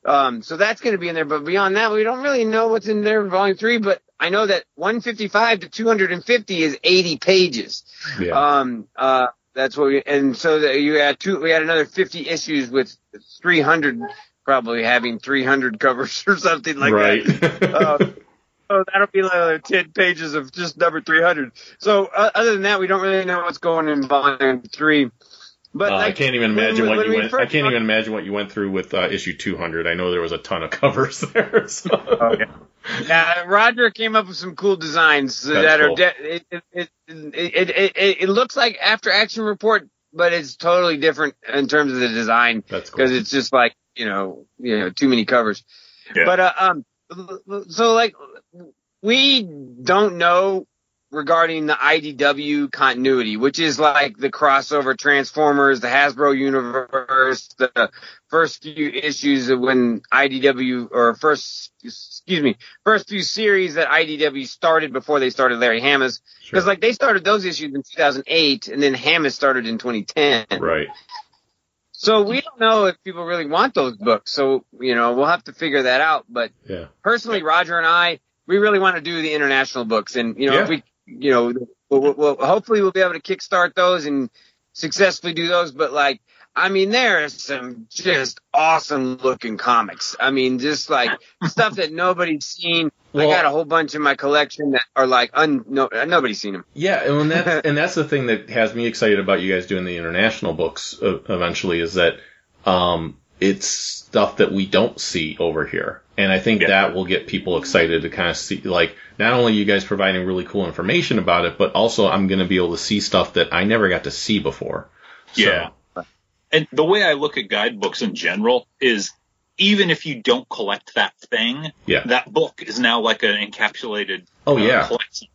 Um, so that's going to be in there. But beyond that, we don't really know what's in there in Volume Three. But I know that 155 to 250 is 80 pages. Yeah. Um, uh, that's what we, and so that you had two, we had another 50 issues with 300, probably having 300 covers [laughs] or something like right. that. [laughs] Uh, so that'll be like another 10 pages of just number 300. So uh, other than that, we don't really know what's going in volume three. But Uh, I can't even when- imagine what when you we went. I can't even imagine what you went through with uh, issue 200. I know there was a ton of [laughs] covers there. [laughs] So. Yeah, Roger came up with some cool designs That's that cool. are. De- it, it, it, it, it, it, it looks like After Action Report, but it's totally different in terms of the design That's cool. because it's just like you know, you know, too many covers. Yeah. But uh, um, so like we don't know regarding the IDW continuity, which is like the crossover Transformers, the Hasbro universe, the first few issues of when IDW or first, excuse me, first few series that IDW started before they started Larry Hama's. Because like they started those issues in 2008 and then Hama's started in 2010. Right. So we don't know if people really want those books. So, you know, we'll have to figure that out. But Yeah. personally, Roger and I, we really want to do the international books. And, you know, Yeah. if we, you know, we'll, we'll, we'll- hopefully we'll be able to kickstart those and successfully do those. But like, I mean, there are some just awesome looking comics. I mean, just like stuff that nobody's seen. Well- I got a whole bunch in my collection that are like, un, no, nobody's seen them. Yeah, and that's [laughs] and that's the thing that has me excited about you guys doing the international books eventually is that um, it's stuff that we don't see over here, and I think Yeah. that will get people excited to kind of see like not only you guys providing really cool information about it, but also I'm going to be able to see stuff that I never got to see before. So, Yeah. And the way I look at guidebooks in general is even if you don't collect that thing, Yeah. that book is now like an encapsulated Oh, uh, yeah. collection.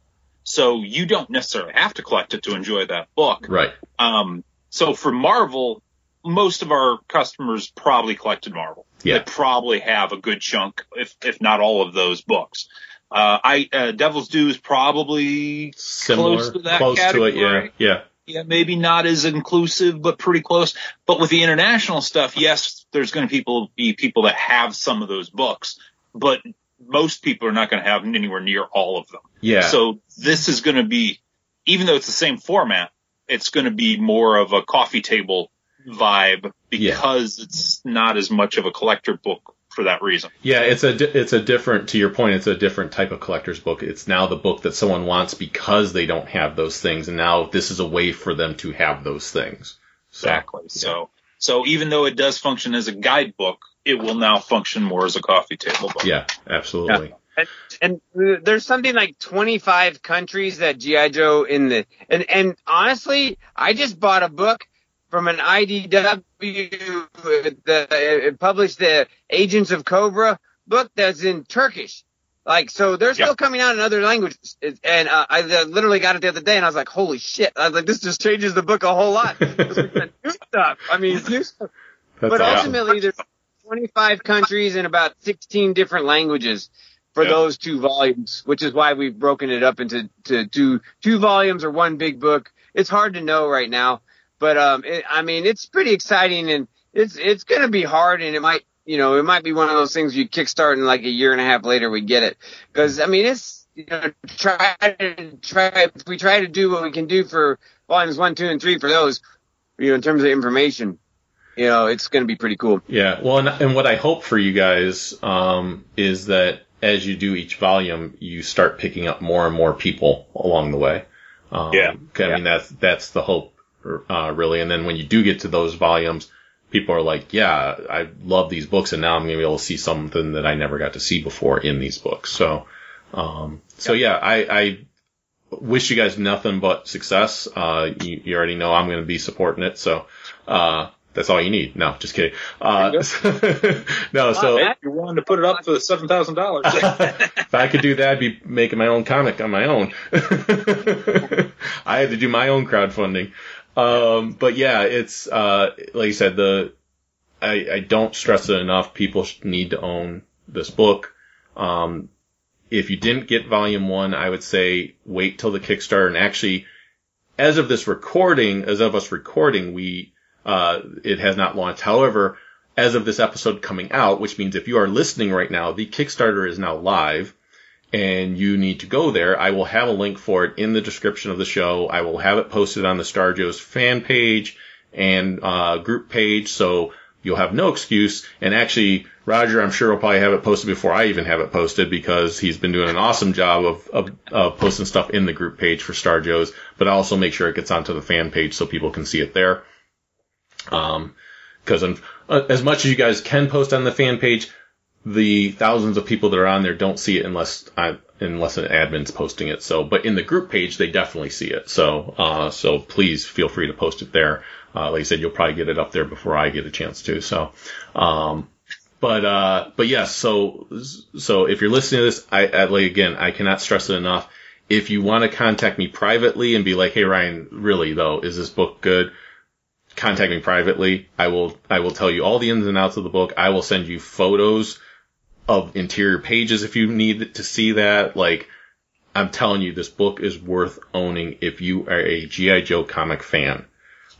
So you don't necessarily have to collect it to enjoy that book. Right. Um, so for Marvel, most of our customers probably collected Marvel. Yeah. They probably have a good chunk, if if not all of those books. Uh, I uh, Devil's Due is probably Similar, Close to that close to it. Yeah. category. Yeah. yeah, maybe not as inclusive, but pretty close. But with the international stuff, yes, there's going to people be people that have some of those books, but most people are not going to have anywhere near all of them. Yeah. So this is going to be, even though it's the same format, it's going to be more of a coffee table vibe because it's not as much of a collector book for that reason. Yeah, it's a it's a different to your point. It's a different type of collector's book. It's now the book that someone wants because they don't have those things, and now this is a way for them to have those things. So, Exactly. So, so even though it does function as a guidebook, it will now function more as a coffee table book. Yeah, absolutely. And, and there's something like 25 countries that GI Joe in the and and honestly, I just bought a book from an IDW that it published the Agents of Cobra book that's in Turkish. Like so, they're still Yeah. coming out in other languages, and uh, I uh, literally got it the other day, and I was like, "Holy shit!" I was like, "This just changes the book a whole lot." [laughs] New stuff. I mean, new stuff. [laughs] That's But awesome. ultimately, there's 25 countries and about 16 different languages for Yeah. those two volumes, which is why we've broken it up into to two two volumes or one big book. It's hard to know right now, but um, it, I mean, it's pretty exciting and it's it's gonna be hard and it might you know it might be one of those things you kickstart and like a year and a half later we get it because I mean it's you know try to try if we try to do what we can do for volumes one, two, and three for those, you know, in terms of information you know, it's going to be pretty cool. Yeah, well, and, and what I hope for you guys um, is that as you do each volume, you start picking up more and more people along the way. Um, Yeah. 'cause, I mean, that's that's the hope, uh, really. And then when you do get to those volumes, people are like, "Yeah, I love these books, and now I'm going to be able to see something that I never got to see before in these books." So, um, so yeah, I, I wish you guys nothing but success. Uh, you, you already know I'm going to be supporting it, so uh, that's all you need. No, just kidding. Uh, [laughs] no, so Hey, you're willing to put it up for seven thousand dollars. [laughs] if I could do that, I'd be making my own comic on my own. [laughs] I had to do my own crowdfunding. Um, but yeah, it's, uh, like you said, the, I, I don't stress it enough. People need to own this book. Um, if you didn't get volume one, I would say wait till the Kickstarter and actually, as of this recording, as of us recording, we, uh, it has not launched. However, as of this episode coming out, which means if you are listening right now, the Kickstarter is now live and you need to go there. I will have a link for it in the description of the show. I will have it posted on the Star Joe's fan page and, uh, group page. So you'll have no excuse. And actually, Roger, I'm sure will probably have it posted before I even have it posted because he's been doing an awesome job of, of, of posting stuff in the group page for Star Joe's, but I also make sure it gets onto the fan page so people can see it there. Um, cause uh, as much as you guys can post on the fan page, the thousands of people that are on there don't see it unless I, unless an admin's posting it. So, but in the group page, they definitely see it. So, uh, so please feel free to post it there. Uh, like I said, you'll probably get it up there before I get a chance to. So, um, but, uh, but yes, so, so if you're listening to this, I, I like, again, I cannot stress it enough. If you want to contact me privately and be like, Hey, Ryan, really though, is this book good? Contact me privately. I will, I will tell you all the ins and outs of the book. I will send you photos of interior pages if you need to see that. Like, I'm telling you, this book is worth owning if you are a G.I. Joe comic fan.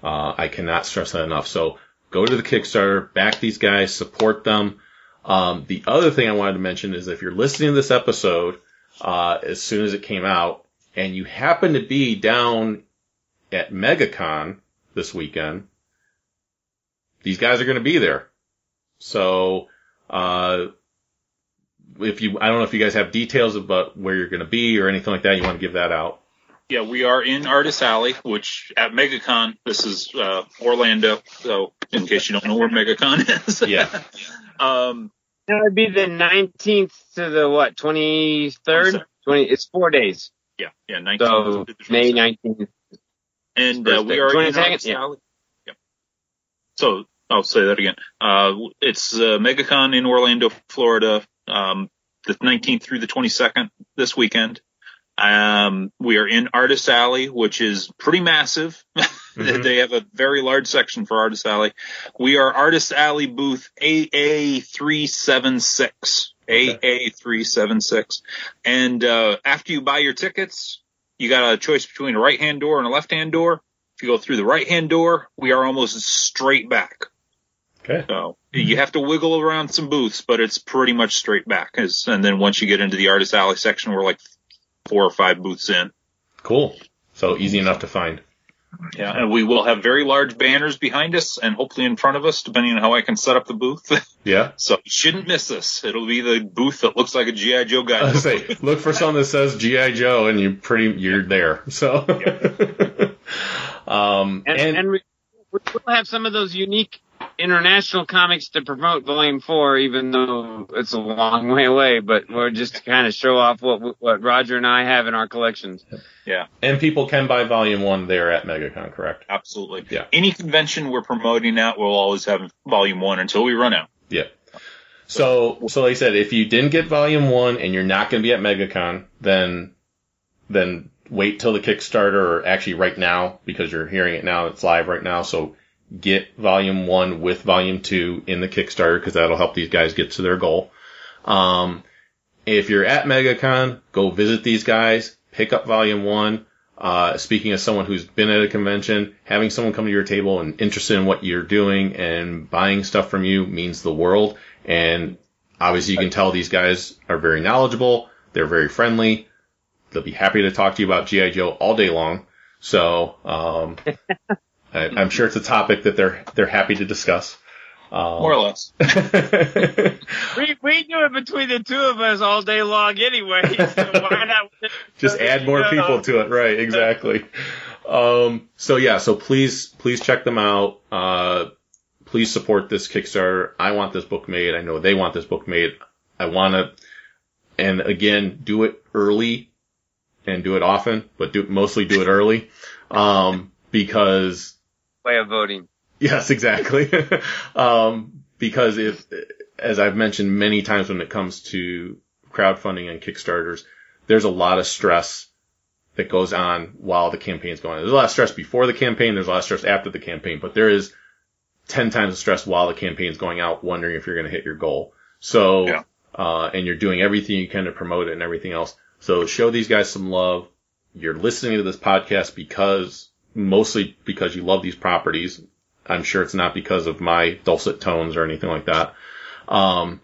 Uh, I cannot stress that enough. So go to the Kickstarter, back these guys, support them. Um, the other thing I wanted to mention is if you're listening to this episode, uh, as soon as it came out and you happen to be down at MegaCon this weekend, these guys are going to be there. So, uh, if you, I don't know if you guys have details about where you're going to be or anything like that. You want to give that out? Yeah, we are in Artist Alley, which at MegaCon, this is uh, Orlando. So, in case you don't know where MegaCon [laughs] is, Yeah. um, That would be the 19th to the what? 23rd? 20. It's four days. yeah, yeah, 19th So to the May 22nd. 19th. and uh, we are in 22nd, Artist yeah. Alley. Yep. So I'll say that again. Uh, it's uh, MegaCon in Orlando, Florida, um, the 19th through the 22nd this weekend. Um, we are in Artist Alley, which is pretty massive. [laughs] Mhm. they have a very large section for Artist Alley. We are Artist Alley booth AA376. AA376. And, uh, after you buy your tickets, you got a choice between a right hand door and a left hand door. If you go through the right hand door, we are almost straight back. Okay. So you have to wiggle around some booths, but it's pretty much straight back. And then once you get into the Artist Alley section, we're like four or five booths in. Cool. So easy enough to find. Yeah, and we will have very large banners behind us and hopefully in front of us, depending on how I can set up the booth. [laughs] Yeah. so you shouldn't miss this. It'll be the booth that looks like a GI Joe guy. was say, look for something that says GI Joe, and you pretty you're there. So, [laughs] um, And, and, and, we, we will have some of those unique international comics to promote Volume 4, even though it's a long way away, but we're just to kind of show off what, what Roger and I have in our collections. yeah, and people can buy Volume One there at MegaCon, correct? absolutely. Yeah. Any convention we're promoting at, we'll always have volume one until we run out. Yeah. So, so like I said, if you didn't get Volume One and you're not going to be at MegaCon, then, then wait till the Kickstarter, or actually right now because you're hearing it now. It's live right now. So get Volume One with Volume Two in the Kickstarter because that'll help these guys get to their goal. Um, if you're at MegaCon, go visit these guys, pick up Volume One. Uh, speaking as someone who's been at a convention, having someone come to your table and interested in what you're doing and buying stuff from you means the world. And obviously you can tell these guys are very knowledgeable. They're very friendly. They'll be happy to talk to you about G.I. Joe all day long. So, um, [laughs] I, I'm sure it's a topic that they're, they're happy to discuss. Um, More or less. [laughs] We, we do it between the two of us all day long anyway, so why not? [laughs] just add more people to it. Right. Exactly. Um, so yeah, so please, please check them out. Uh, please support this Kickstarter. I want this book made. I know they want this book made. I want to, and again, do it early and do it often, but do mostly do it early. Um, because Way of voting. Yes, exactly. [laughs] um, because if, as I've mentioned many times when it comes to crowdfunding and Kickstarters, there's a lot of stress that goes on while the campaign's going on. There's a lot of stress before the campaign, there's a lot of stress after the campaign, but there is 10 times the stress while the campaign's going out, wondering if you're going to hit your goal. So, Yeah. uh, and you're doing everything you can to promote it and everything else. So show these guys some love. You're listening to this podcast because mostly because you love these properties. I'm sure it's not because of my dulcet tones or anything like that. Um,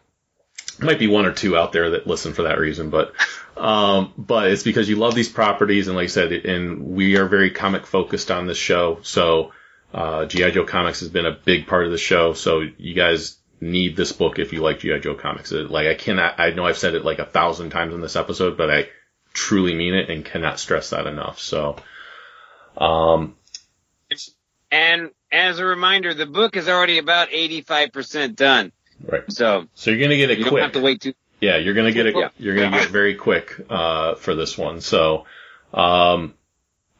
might be one or two out there that listen for that reason, but um, but it's because you love these properties, and like I said, and we are very comic focused on this show. So uh, GI Joe comics has been a big part of the show. So you guys need this book if you like GI Joe comics. It, like I cannot, I know I've said it like a thousand times in this episode, but I truly mean it and cannot stress that enough. So, um, And as a reminder, the book is already about 85% done. right. So So you're gonna get it you don't have to wait too. Yeah, you're gonna get it. Yeah. You're gonna get it very quick uh, for this one. So, um,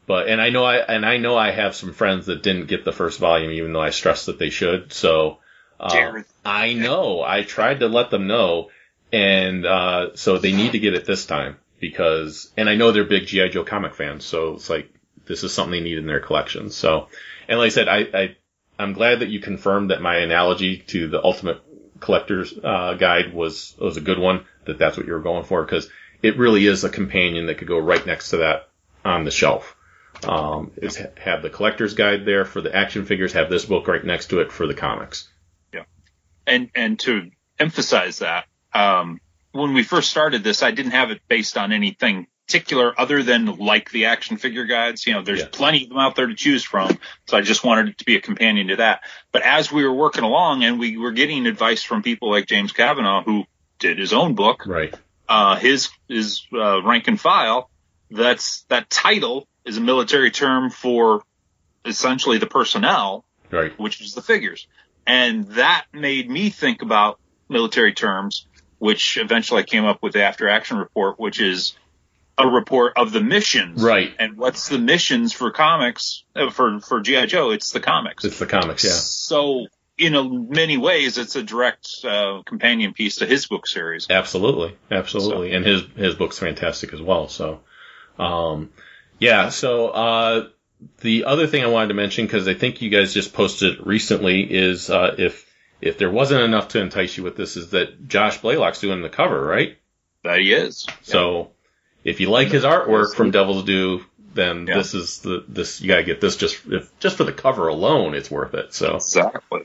but and I know I and I know I have some friends that didn't get the first volume, even though I stressed that they should. So, uh, Jared. I know I tried to let them know, and uh, so they need to get it this time because, and I know they're big GI Joe comic fans, so it's like this is something they need in their collection. So, and like I said, I, I I'm glad that you confirmed that my analogy to the Ultimate Collector's uh, Guide was was a good one. That that's what you were going for because it really is a companion that could go right next to that on the shelf. Um, is ha- have the collector's guide there for the action figures. Have this book right next to it for the comics. Yeah, and and to emphasize that um, when we first started this, I didn't have it based on anything particular other than like the action figure guides. You know, there's Yeah. plenty of them out there to choose from, so I just wanted it to be a companion to that. But as we were working along and we were getting advice from people like James Kavanaugh, who did his own book, Right. uh, his his uh, rank and file. That's that title is a military term for essentially the personnel Right. which is the figures. And that made me think about military terms, which eventually I came up with the after action report, which is a report of the missions. Right. And what's the missions for comics, uh, for, for G.I. Joe? It's the comics. It's the comics. Yeah. So, in a, many ways, it's a direct uh, companion piece to his book series. Absolutely, absolutely, and his his book's fantastic as well. So, um, yeah. So uh, the other thing I wanted to mention because I think you guys just posted recently is uh, if if there wasn't enough to entice you with this is that Josh Blaylock's doing the cover, right? That he is. So if you like his artwork from Devil's Due, then Yeah. this is the this you gotta get this just if just for the cover alone, it's worth it. So Exactly.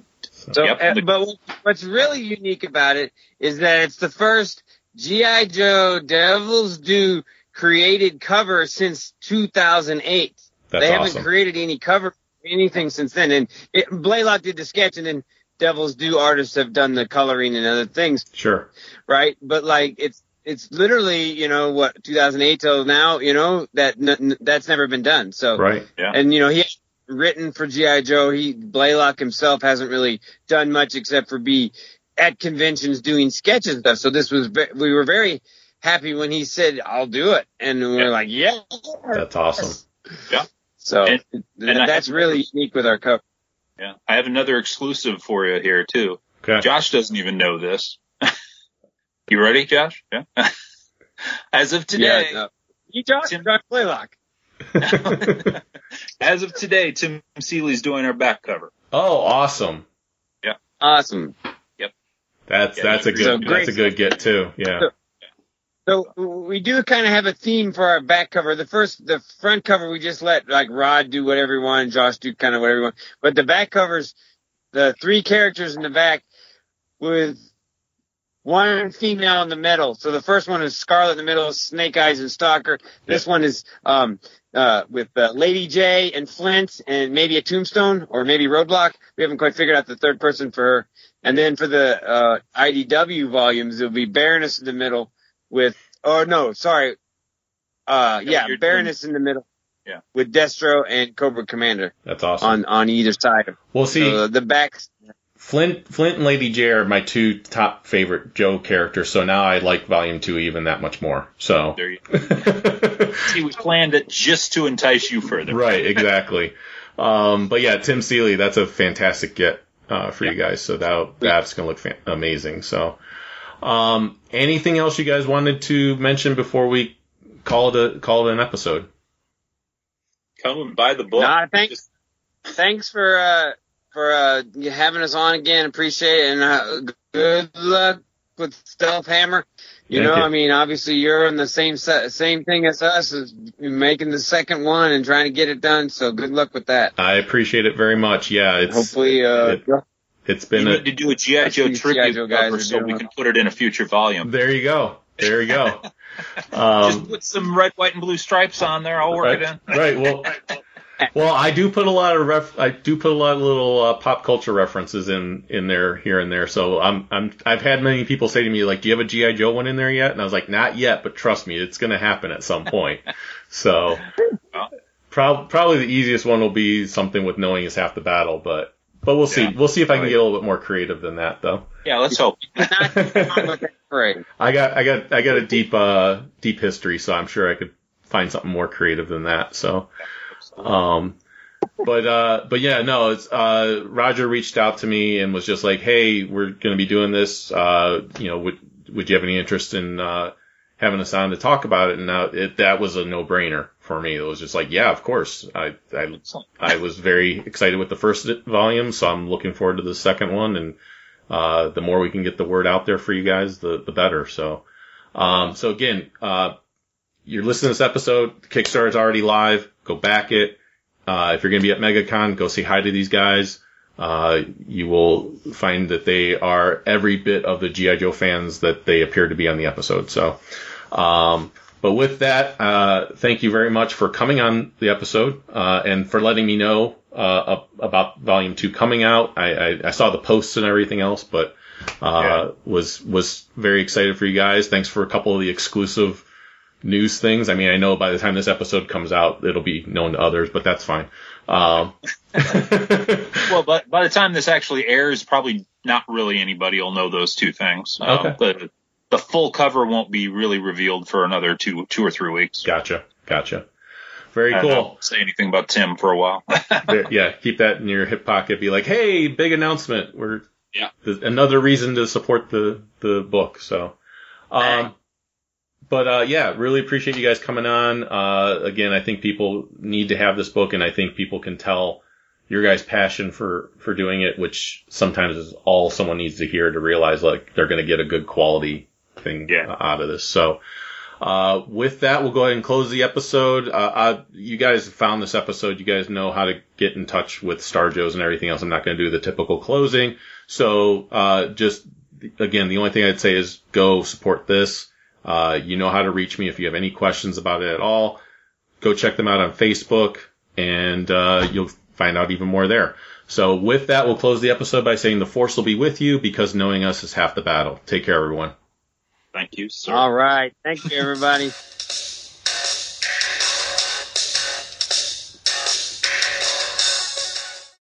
So, Yep. uh, but what's really unique about it is that it's the first GI Joe Devil's Due created cover since 2008. that's they haven't awesome. created any cover anything since then. And it, Blaylock did the sketch, and then Devil's Due artists have done the coloring and other things, sure. right? But like it's it's literally you know what 2008 till now, you know that n- n- that's never been done. So Right. Yeah. and you know he written for GI Joe. He Blaylock himself hasn't really done much except for be at conventions doing sketches and stuff. So this was ve- we were very happy when he said I'll do it, and we Yeah. were like yeah. That's awesome. Yeah. So And- and I that's have- really unique with our cover. Yeah. I have another exclusive for you here, too. Okay. Josh doesn't even know this. You ready, Josh? Yeah. [laughs] As of today, Yeah, no. you Josh, Tim- Josh Blaylock. [laughs] [laughs] as of today, Tim Seeley's doing our back cover. Oh, awesome. Yeah, awesome. Yep. That's Yeah, that's a so good great. that's a good get too. Yeah. So we do kind of have a theme for our back cover. The first, the front cover, we just let like Rod do whatever he wanted, Josh do kind of whatever he wanted. But the back covers, the three characters in the back with one female in the middle. So the first one is Scarlett in the middle, Snake Eyes and Stalker. This one is um uh with uh, Lady Jaye and Flint and maybe a Tombstone or maybe Roadblock. We haven't quite figured out the third person for her. And then for the uh IDW volumes, it'll be Baroness in the middle with oh no, sorry. Uh Yeah, Baroness in the middle. Yeah. With Destro and Cobra Commander That's awesome. on on either side. We'll see, So the backs Flint, Flint, and Lady Jaye are my two top favorite Joe characters. So now I like Volume Two even that much more. So There you [laughs] See, we planned it just to entice you further. right, exactly. Um, but yeah, Tim Seeley, that's a fantastic get uh, for you guys. So that that's gonna look fa- amazing. So, um, anything else you guys wanted to mention before we call it a call it an episode? Come and buy the book. Nah, thanks. Just- thanks for uh for uh having us on again. Appreciate it, and uh, good luck with Stealth Hammer. You Thank know, you. I mean, obviously you're in the same se- same thing as us, as making the second one and trying to get it done. So good luck with that. I appreciate it very much. Yeah, it's Hopefully, uh, it, has You been a need to do a GI Joe These G.I. tribute Joe guys cover so we can put it in a future volume. there. You go. There you go. [laughs] Just Um, put some red, white, and blue stripes on there. I'll work it in. right, right. Well, [laughs] well, I do put a lot of ref. I do put a lot of little uh, pop culture references in in there here and there. So I'm I'm I've had many people say to me like, "Do you have a GI Joe one in there yet?" And I was like, "Not yet, but trust me, it's going to happen at some point." [laughs] So prob- probably the easiest one will be something with knowing is half the battle, but but we'll see. Yeah. We'll see if I can get a little bit more creative than that though. Yeah, let's hope. [laughs] not with that parade. I got I got I got a deep uh deep history, so I'm sure I could find something more creative than that. So um but uh but yeah, no, it's uh Roger reached out to me and was just like, "Hey, we're going to be doing this. Uh, you know, would would you have any interest in uh having us on to talk about it?" And now it, that was a no-brainer for me. It was just like, "Yeah, of course." I I I was very excited with the first volume, so I'm looking forward to the second one and uh, the more we can get the word out there for you guys, the, the better. So, um, so again, uh, you're listening to this episode. Kickstarter is already live. Go back it. Uh, if you're going to be at MegaCon, go say hi to these guys. Uh, you will find that they are every bit of the G.I. Joe fans that they appear to be on the episode. So, um, but with that, uh, thank you very much for coming on the episode, uh, and for letting me know, uh, about volume two coming out. I, I, I saw the posts and everything else, but, uh, Yeah. was, was very excited for you guys. Thanks for a couple of the exclusive news things. I mean, I know by the time this episode comes out, it'll be known to others, but that's fine. Um, [laughs] Well, but by the time this actually airs, probably not really anybody will know those two things. Um, Okay. the the full cover won't be really revealed for another two two or three weeks. gotcha. Gotcha. Very I cool. say anything about Tim for a while. [laughs] Yeah, keep that in your hip pocket. Be like, hey, big announcement. We're Yeah. another reason to support the the book. So, um, but uh, yeah, really appreciate you guys coming on. Uh, again, I think people need to have this book, and I think people can tell your guys' passion for for doing it, which sometimes is all someone needs to hear to realize like they're going to get a good quality thing Yeah. out of this. So. Uh, with that, we'll go ahead and close the episode. Uh, I, you guys found this episode. You guys know how to get in touch with Star Joes and everything else. I'm not going to do the typical closing. So, uh, just, again, the only thing I'd say is go support this. Uh, you know how to reach me if you have any questions about it at all. Go check them out on Facebook and, uh, you'll find out even more there. So with that, we'll close the episode by saying the force will be with you because knowing us is half the battle. Take care, everyone. Thank you, sir. All right. Thank you, everybody. [laughs]